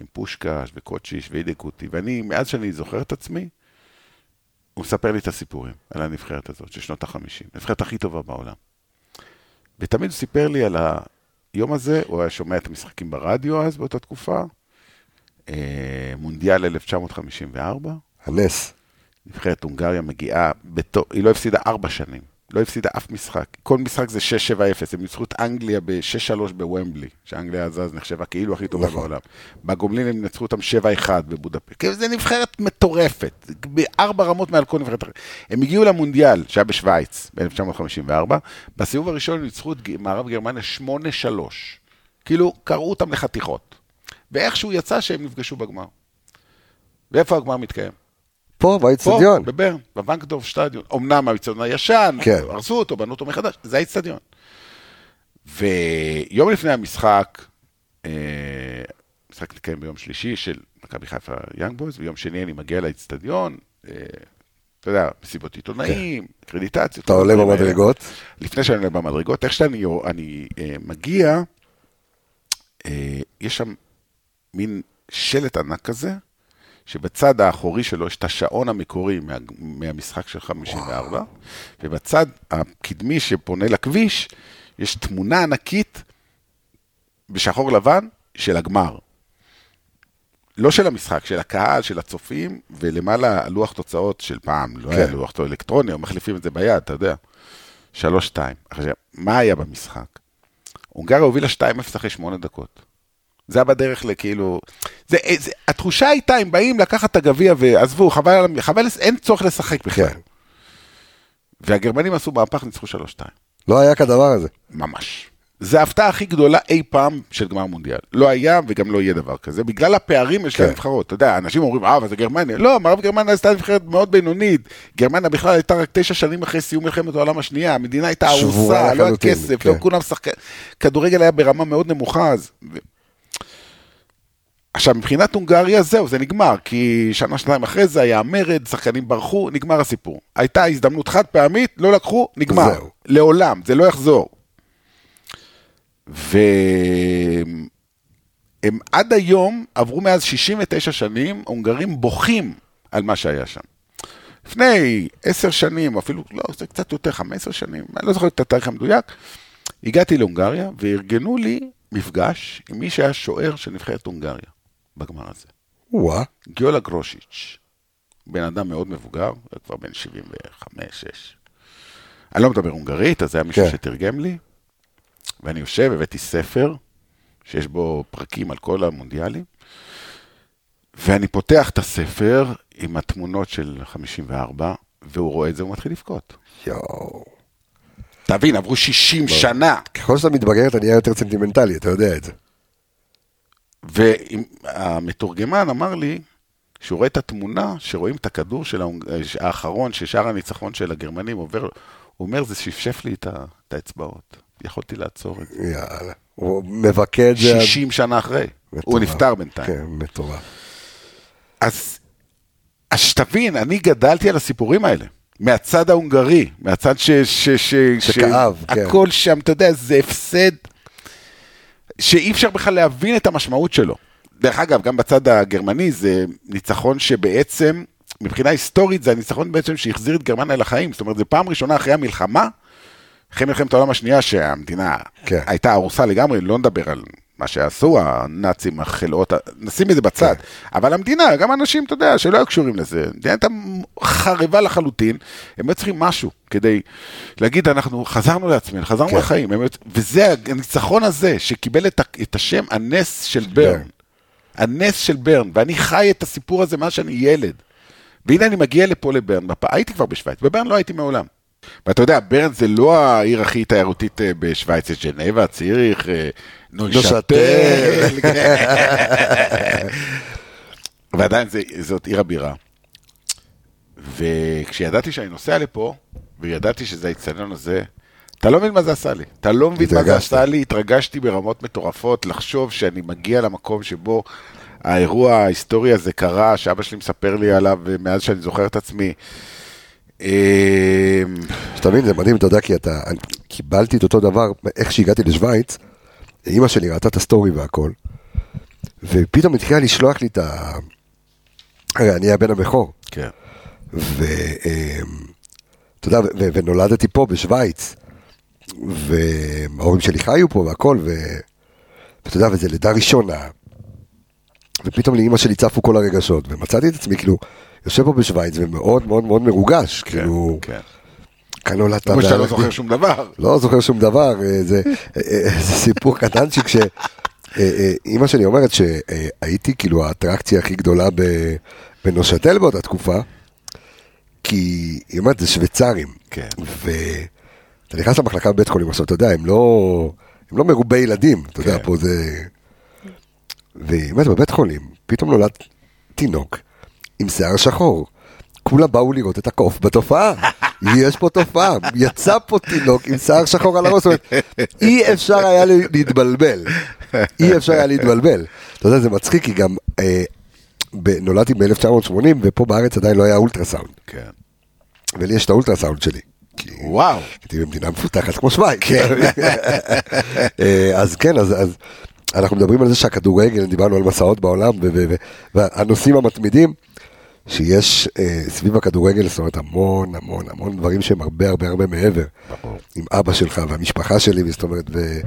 [SPEAKER 2] עם פושקש וקוצ'יש ואידקוטי, ואני, מאז שאני זוכר את עצמי, הוא מספר לי את הסיפורים על הנבחרת הזאת של שנות ה-50, הנבחרת הכי טובה בעולם. ותמיד הוא סיפר לי על היום הזה, הוא היה שומע את המשחקים ברדיו אז, באותה תקופה, אה, מונדיאל 1954,
[SPEAKER 1] הנס.
[SPEAKER 2] נבחרת הונגריה מגיעה, בתו, היא לא הפסידה ארבע שנים, לא הפסידה אף משחק. כל משחק זה 6-7-0, הם ניצחו את אנגליה ב-6-3 בוומבלי, שאנגליה אז אז נחשבה כאילו הכי טובה
[SPEAKER 1] נכון.
[SPEAKER 2] בעולם. בגומלין הם נצחו אותם 7-1 בבודפשט. כאילו זה נבחרת מטורפת, בארבע רמות מעל כל נבחרת אחרת. הם הגיעו למונדיאל, שהיה בשוויץ, ב-1954, בסיבוב הראשון הם ניצחו את מערב גרמניה 8-3. כאילו, קרעו אותם לחתיכות. ואיכשהו יצא שהם נפגשו בגמר. ואיפה הגמר מתקיים?
[SPEAKER 1] פה,
[SPEAKER 2] פה,
[SPEAKER 1] באיצטדיון.
[SPEAKER 2] בברן, בוונקדורף שטדיון. אמנם האיצטדיון הישן,
[SPEAKER 1] כן.
[SPEAKER 2] הרסו אותו, בנו אותו מחדש, זה האיצטדיון. ויום לפני המשחק, אה, המשחק מתקיים ביום שלישי של מכבי חיפה יאנג בויז, ויום שני אני מגיע לאיצטדיון, אה, אתה יודע, מסיבות עיתונאים, קרדיטציות.
[SPEAKER 1] כן. אתה עולה. במדרגות.
[SPEAKER 2] לפני שאני עולה במדרגות, איך שאני אני, אה, מגיע, אה, יש שם מין שלט ענק כזה, שבצד האחורי שלו יש את השעון המקורי מה, מהמשחק של 54, ובצד הקדמי שפונה לכביש, יש תמונה ענקית בשחור לבן של הגמר. לא של המשחק, של הקהל, של הצופים, ולמעלה לוח תוצאות של פעם, לא היה
[SPEAKER 1] כן.
[SPEAKER 2] לוח תוצאות אלקטרוני, או מחליפים את זה ביד, אתה יודע. 3-2. עכשיו, מה היה במשחק? הונגריה הובילה 2-0 אחרי 8 דקות. זה היה בדרך לכאילו... זה, זה, התחושה הייתה, הם באים לקחת את הגביע ועזבו, חבל, חבל, אין צורך לשחק בכלל.
[SPEAKER 1] כן.
[SPEAKER 2] והגרמנים עשו מהפך, ניצחו 3-2.
[SPEAKER 1] לא היה כדבר הזה.
[SPEAKER 2] ממש. זו ההפתעה הכי גדולה אי פעם של גמר מונדיאל. לא היה וגם לא יהיה דבר כזה, בגלל הפערים של
[SPEAKER 1] כן.
[SPEAKER 2] הנבחרות. אתה יודע, אנשים אומרים, אה, אבל זה גרמניה. לא, מערב גרמניה עשתה נבחרת מאוד בינונית. גרמניה בכלל הייתה רק תשע שנים אחרי סיום מלחמת העולם השנייה. המדינה הייתה ארוסה, לא היה כסף,
[SPEAKER 1] כן.
[SPEAKER 2] לא כולם שחקנים. כדורגל היה ברמה מאוד נמוכה אז. עכשיו, מבחינת הונגריה, זהו, זה נגמר, כי שנה, שנתיים אחרי זה היה מרד, שחקנים ברחו, נגמר הסיפור. הייתה הזדמנות חד פעמית, לא לקחו, נגמר.
[SPEAKER 1] זהו.
[SPEAKER 2] לעולם, זה לא יחזור. והם עד היום, עברו מאז 69 שנים, הונגרים בוכים על מה שהיה שם. לפני עשר שנים, אפילו, לא, זה קצת יותר, 15 שנים, אני לא זוכר את התאריך המדויק, הגעתי להונגריה וארגנו לי מפגש עם מי שהיה שוער של נבחרת הונגריה בגמר הזה.
[SPEAKER 1] וואה.
[SPEAKER 2] גיולה גרושיץ', בן אדם מאוד מבוגר, כבר בן 75-6. אני לא מדבר הונגרית, אז היה מישהו
[SPEAKER 1] כן.
[SPEAKER 2] שתרגם לי, ואני יושב, הבאתי ספר, שיש בו פרקים על כל המונדיאלים, ואני פותח את הספר עם התמונות של 54, והוא רואה את זה, הוא מתחיל לבכות.
[SPEAKER 1] יואו.
[SPEAKER 2] תבין, עברו 60 שנה.
[SPEAKER 1] ככל שאתה מתבגר אתה נהיה יותר סנטימנטלי, אתה יודע את זה.
[SPEAKER 2] והמתורגמן אמר לי שהוא רואה את התמונה, שרואים את הכדור של. האחרון, ששאר הניצחון של הגרמנים עובר, הוא אומר, זה שפשף לי את, האצבעות. יכולתי לעצור את זה.
[SPEAKER 1] יאללה. הוא מבכה את זה. עד-
[SPEAKER 2] 60 שנה אחרי.
[SPEAKER 1] מטורף.
[SPEAKER 2] הוא נפטר בינתיים.
[SPEAKER 1] כן, מטורף.
[SPEAKER 2] אז, אז שתבין, אני גדלתי על הסיפורים האלה. מהצד ההונגרי, מהצד ש... ש, ש
[SPEAKER 1] שכאב, כן.
[SPEAKER 2] הכל שם, אתה יודע, זה הפסד שאי אפשר בכלל להבין את המשמעות שלו. דרך אגב, גם בצד הגרמני זה ניצחון שבעצם, מבחינה היסטורית, זה הניצחון בעצם שהחזיר את גרמניה לחיים. זאת אומרת, זו פעם ראשונה אחרי המלחמה, אחרי מלחמת העולם השנייה, שהמדינה
[SPEAKER 1] כן.
[SPEAKER 2] הייתה הרוסה לגמרי, לא נדבר על מה שעשו הנאצים, החלאות, נשים את זה בצד.
[SPEAKER 1] כן.
[SPEAKER 2] אבל המדינה, גם אנשים, אתה יודע, שלא היו קשורים לזה, המדינה הייתה חרבה לחלוטין, הם היו צריכים משהו כדי להגיד, אנחנו חזרנו לעצמנו, חזרנו
[SPEAKER 1] כן.
[SPEAKER 2] לחיים, הם וזה הניצחון הזה, שקיבל את, את השם הנס של ברן.
[SPEAKER 1] ברן.
[SPEAKER 2] הנס של ברן, ואני חי את הסיפור הזה מאז שאני ילד. והנה אני מגיע לפה לברן. הייתי כבר בשוויץ, בברן לא הייתי מעולם. ואתה יודע, ברן זה לא העיר הכי תיירותית אה, בשוויץ, יש ג'נבה, ציריך, אה, נוישטל, ועדיין זה, זאת עיר הבירה. וכשידעתי שאני נוסע לפה, וידעתי שזה האיצטדיון הזה, אתה לא מבין מה זה עשה לי. אתה לא מבין מה זה. עשה לי, התרגשתי ברמות מטורפות, לחשוב שאני מגיע למקום שבו האירוע ההיסטורי הזה קרה, שאבא שלי מספר לי עליו מאז שאני זוכר את עצמי. אה,
[SPEAKER 1] שאתה מבין, זה מדהים, אתה יודע, כי אתה, קיבלתי את אותו דבר, איך שהגעתי לשוויץ, אימא שלי ראתה את הסטורי והכל, ופתאום התחילה לשלוח לי את ה... הרי אני הבן הבכור,
[SPEAKER 2] כן.
[SPEAKER 1] ואתה יודע, ו- ו- ונולדתי פה בשוויץ, וההורים שלי חיו פה והכל, ואתה יודע, וזה לידה ראשונה, ופתאום לאימא שלי צפו כל הרגשות, ומצאתי את עצמי כאילו, יושב פה בשוויץ ומאוד מאוד מאוד מרוגש, כאילו,
[SPEAKER 2] כן.
[SPEAKER 1] כאן נולדת.
[SPEAKER 2] כמו שאתה לא זוכר שום דבר.
[SPEAKER 1] לא זוכר שום דבר, אה, זה, אה, אה, זה סיפור קטנצ'יק שאימא שלי אומרת שהייתי כאילו האטרקציה הכי גדולה בנושתל באותה תקופה, כי היא אומרת זה שוויצרים,
[SPEAKER 2] כן.
[SPEAKER 1] ואתה נכנס למחלקה בבית חולים עכשיו, אתה יודע, הם לא, הם לא מרובי ילדים, אתה יודע,
[SPEAKER 2] כן.
[SPEAKER 1] פה זה... והיא אומרת בבית חולים, פתאום נולד תינוק עם שיער שחור. כולם באו לראות את הקוף בתופעה. יש פה תופעה, יצא פה תינוק עם שיער שחור על הראש, זאת אומרת, אי אפשר היה להתבלבל. אי אפשר היה להתבלבל. אתה יודע, זה מצחיק, כי גם אה, ב- נולדתי ב-1980, ופה בארץ עדיין לא היה אולטרסאונד.
[SPEAKER 2] כן.
[SPEAKER 1] ולי יש את האולטרסאונד שלי. כי
[SPEAKER 2] וואו.
[SPEAKER 1] הייתי במדינה מפותחת כמו שווייץ. אה, אז כן, אז, אז אנחנו מדברים על זה שהכדורגל, דיברנו על מסעות בעולם, והנושאים המתמידים, שיש אה, סביב הכדורגל, זאת אומרת, המון המון המון דברים שהם הרבה הרבה הרבה מעבר. עם אבא שלך והמשפחה שלי, זאת אומרת, ו-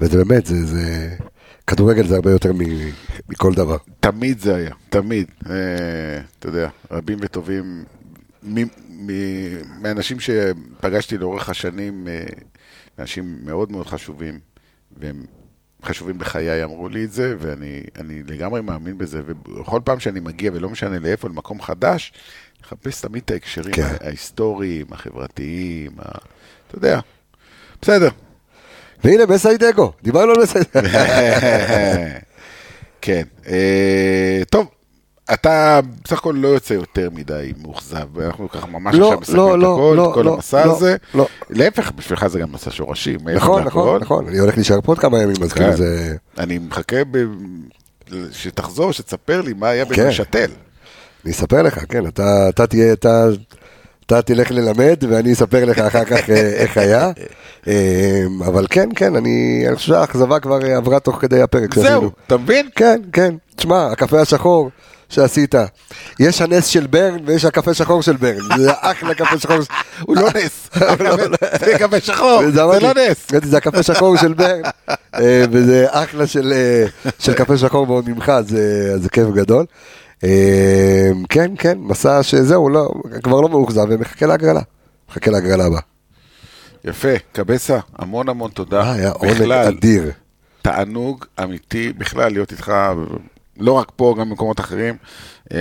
[SPEAKER 1] וזה באמת, זה, זה... כדורגל זה הרבה יותר מ- מכל דבר.
[SPEAKER 2] תמיד זה היה, תמיד. אה, אתה יודע, רבים וטובים, מ- מ- מאנשים שפגשתי לאורך השנים, אה, אנשים מאוד מאוד חשובים, והם חשובים בחיי, אמרו לי את זה, ואני אני לגמרי מאמין בזה, ובכל פעם שאני מגיע, ולא משנה לאיפה, למקום חדש, לחפש תמיד את ההקשרים
[SPEAKER 1] כן.
[SPEAKER 2] ההיסטוריים, החברתיים, ה... אתה יודע. בסדר.
[SPEAKER 1] והנה, בסיידגו, דיברנו על בסיידגו.
[SPEAKER 2] כן. אה, טוב, אתה בסך הכל לא יוצא יותר מדי מאוכזב, אנחנו ככה ממש
[SPEAKER 1] לא,
[SPEAKER 2] עכשיו מסכמים
[SPEAKER 1] לא,
[SPEAKER 2] את
[SPEAKER 1] לא,
[SPEAKER 2] הכל,
[SPEAKER 1] לא,
[SPEAKER 2] את כל
[SPEAKER 1] לא,
[SPEAKER 2] המסע
[SPEAKER 1] לא,
[SPEAKER 2] הזה.
[SPEAKER 1] לא.
[SPEAKER 2] להפך, בשבילך זה גם מסע שורשים.
[SPEAKER 1] נכון. נכון, נכון, אני הולך להישאר פה עוד כמה ימים, אז
[SPEAKER 2] כן.
[SPEAKER 1] כאילו זה...
[SPEAKER 2] אני מחכה ב... שתחזור, שתספר לי מה היה
[SPEAKER 1] כן.
[SPEAKER 2] בנשתל.
[SPEAKER 1] אני אספר לך, כן, אתה, אתה תהיה, אתה, אתה תלך ללמד ואני אספר לך אחר כך אה, איך היה. אה, אבל כן, כן, אני, אני חושב שהאכזבה כבר עברה תוך כדי הפרק
[SPEAKER 2] זהו. אתה מבין?
[SPEAKER 1] כן, כן, תשמע, הקפה השחור שעשית, יש הנס של ברן ויש הקפה שחור של ברן, זה אחלה קפה שחור.
[SPEAKER 2] הוא לא נס. זה קפה שחור, זה לא נס.
[SPEAKER 1] זה הקפה שחור של ברן, אה, וזה אחלה של, אה, של קפה שחור מאוד ממך, אה, זה כיף גדול. כן, כן, מסע שזהו, לא, כבר לא מאוכזב ומחכה להגרלה. מחכה להגרלה הבאה.
[SPEAKER 2] יפה, קבסה, המון המון תודה.
[SPEAKER 1] היה עונג אדיר.
[SPEAKER 2] תענוג אמיתי בכלל להיות איתך, לא רק פה, גם במקומות אחרים. אה,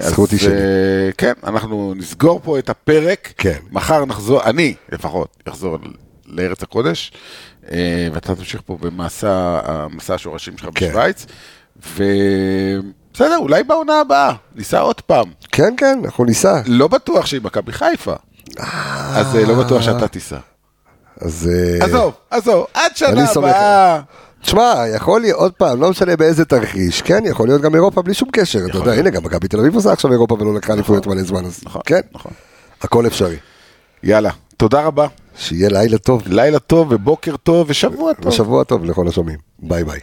[SPEAKER 1] זכות שלי.
[SPEAKER 2] אה, כן, אנחנו נסגור פה את הפרק.
[SPEAKER 1] כן.
[SPEAKER 2] מחר נחזור, אני לפחות, אחזור לארץ הקודש, אה, ואתה תמשיך פה במסע השורשים שלך
[SPEAKER 1] כן.
[SPEAKER 2] בשוויץ. ובסדר, אולי בעונה הבאה, ניסע עוד פעם.
[SPEAKER 1] כן, כן, אנחנו ניסע.
[SPEAKER 2] לא בטוח שהיא מכבי חיפה. אז לא בטוח שאתה תיסע.
[SPEAKER 1] אז...
[SPEAKER 2] עזוב, עזוב, עד שנה הבאה.
[SPEAKER 1] תשמע, יכול להיות, עוד פעם, לא משנה באיזה תרחיש, כן, יכול להיות גם אירופה בלי שום קשר, אתה יודע. הנה, גם מכבי תל אביב עושה עכשיו אירופה ולא לקחה אליפויות מלא זמן, אז
[SPEAKER 2] נכון,
[SPEAKER 1] כן,
[SPEAKER 2] נכון.
[SPEAKER 1] הכל אפשרי.
[SPEAKER 2] יאללה, תודה רבה.
[SPEAKER 1] שיהיה לילה טוב,
[SPEAKER 2] לילה טוב ובוקר טוב ושבוע טוב.
[SPEAKER 1] ושבוע טוב לכל השומעים. ביי ביי.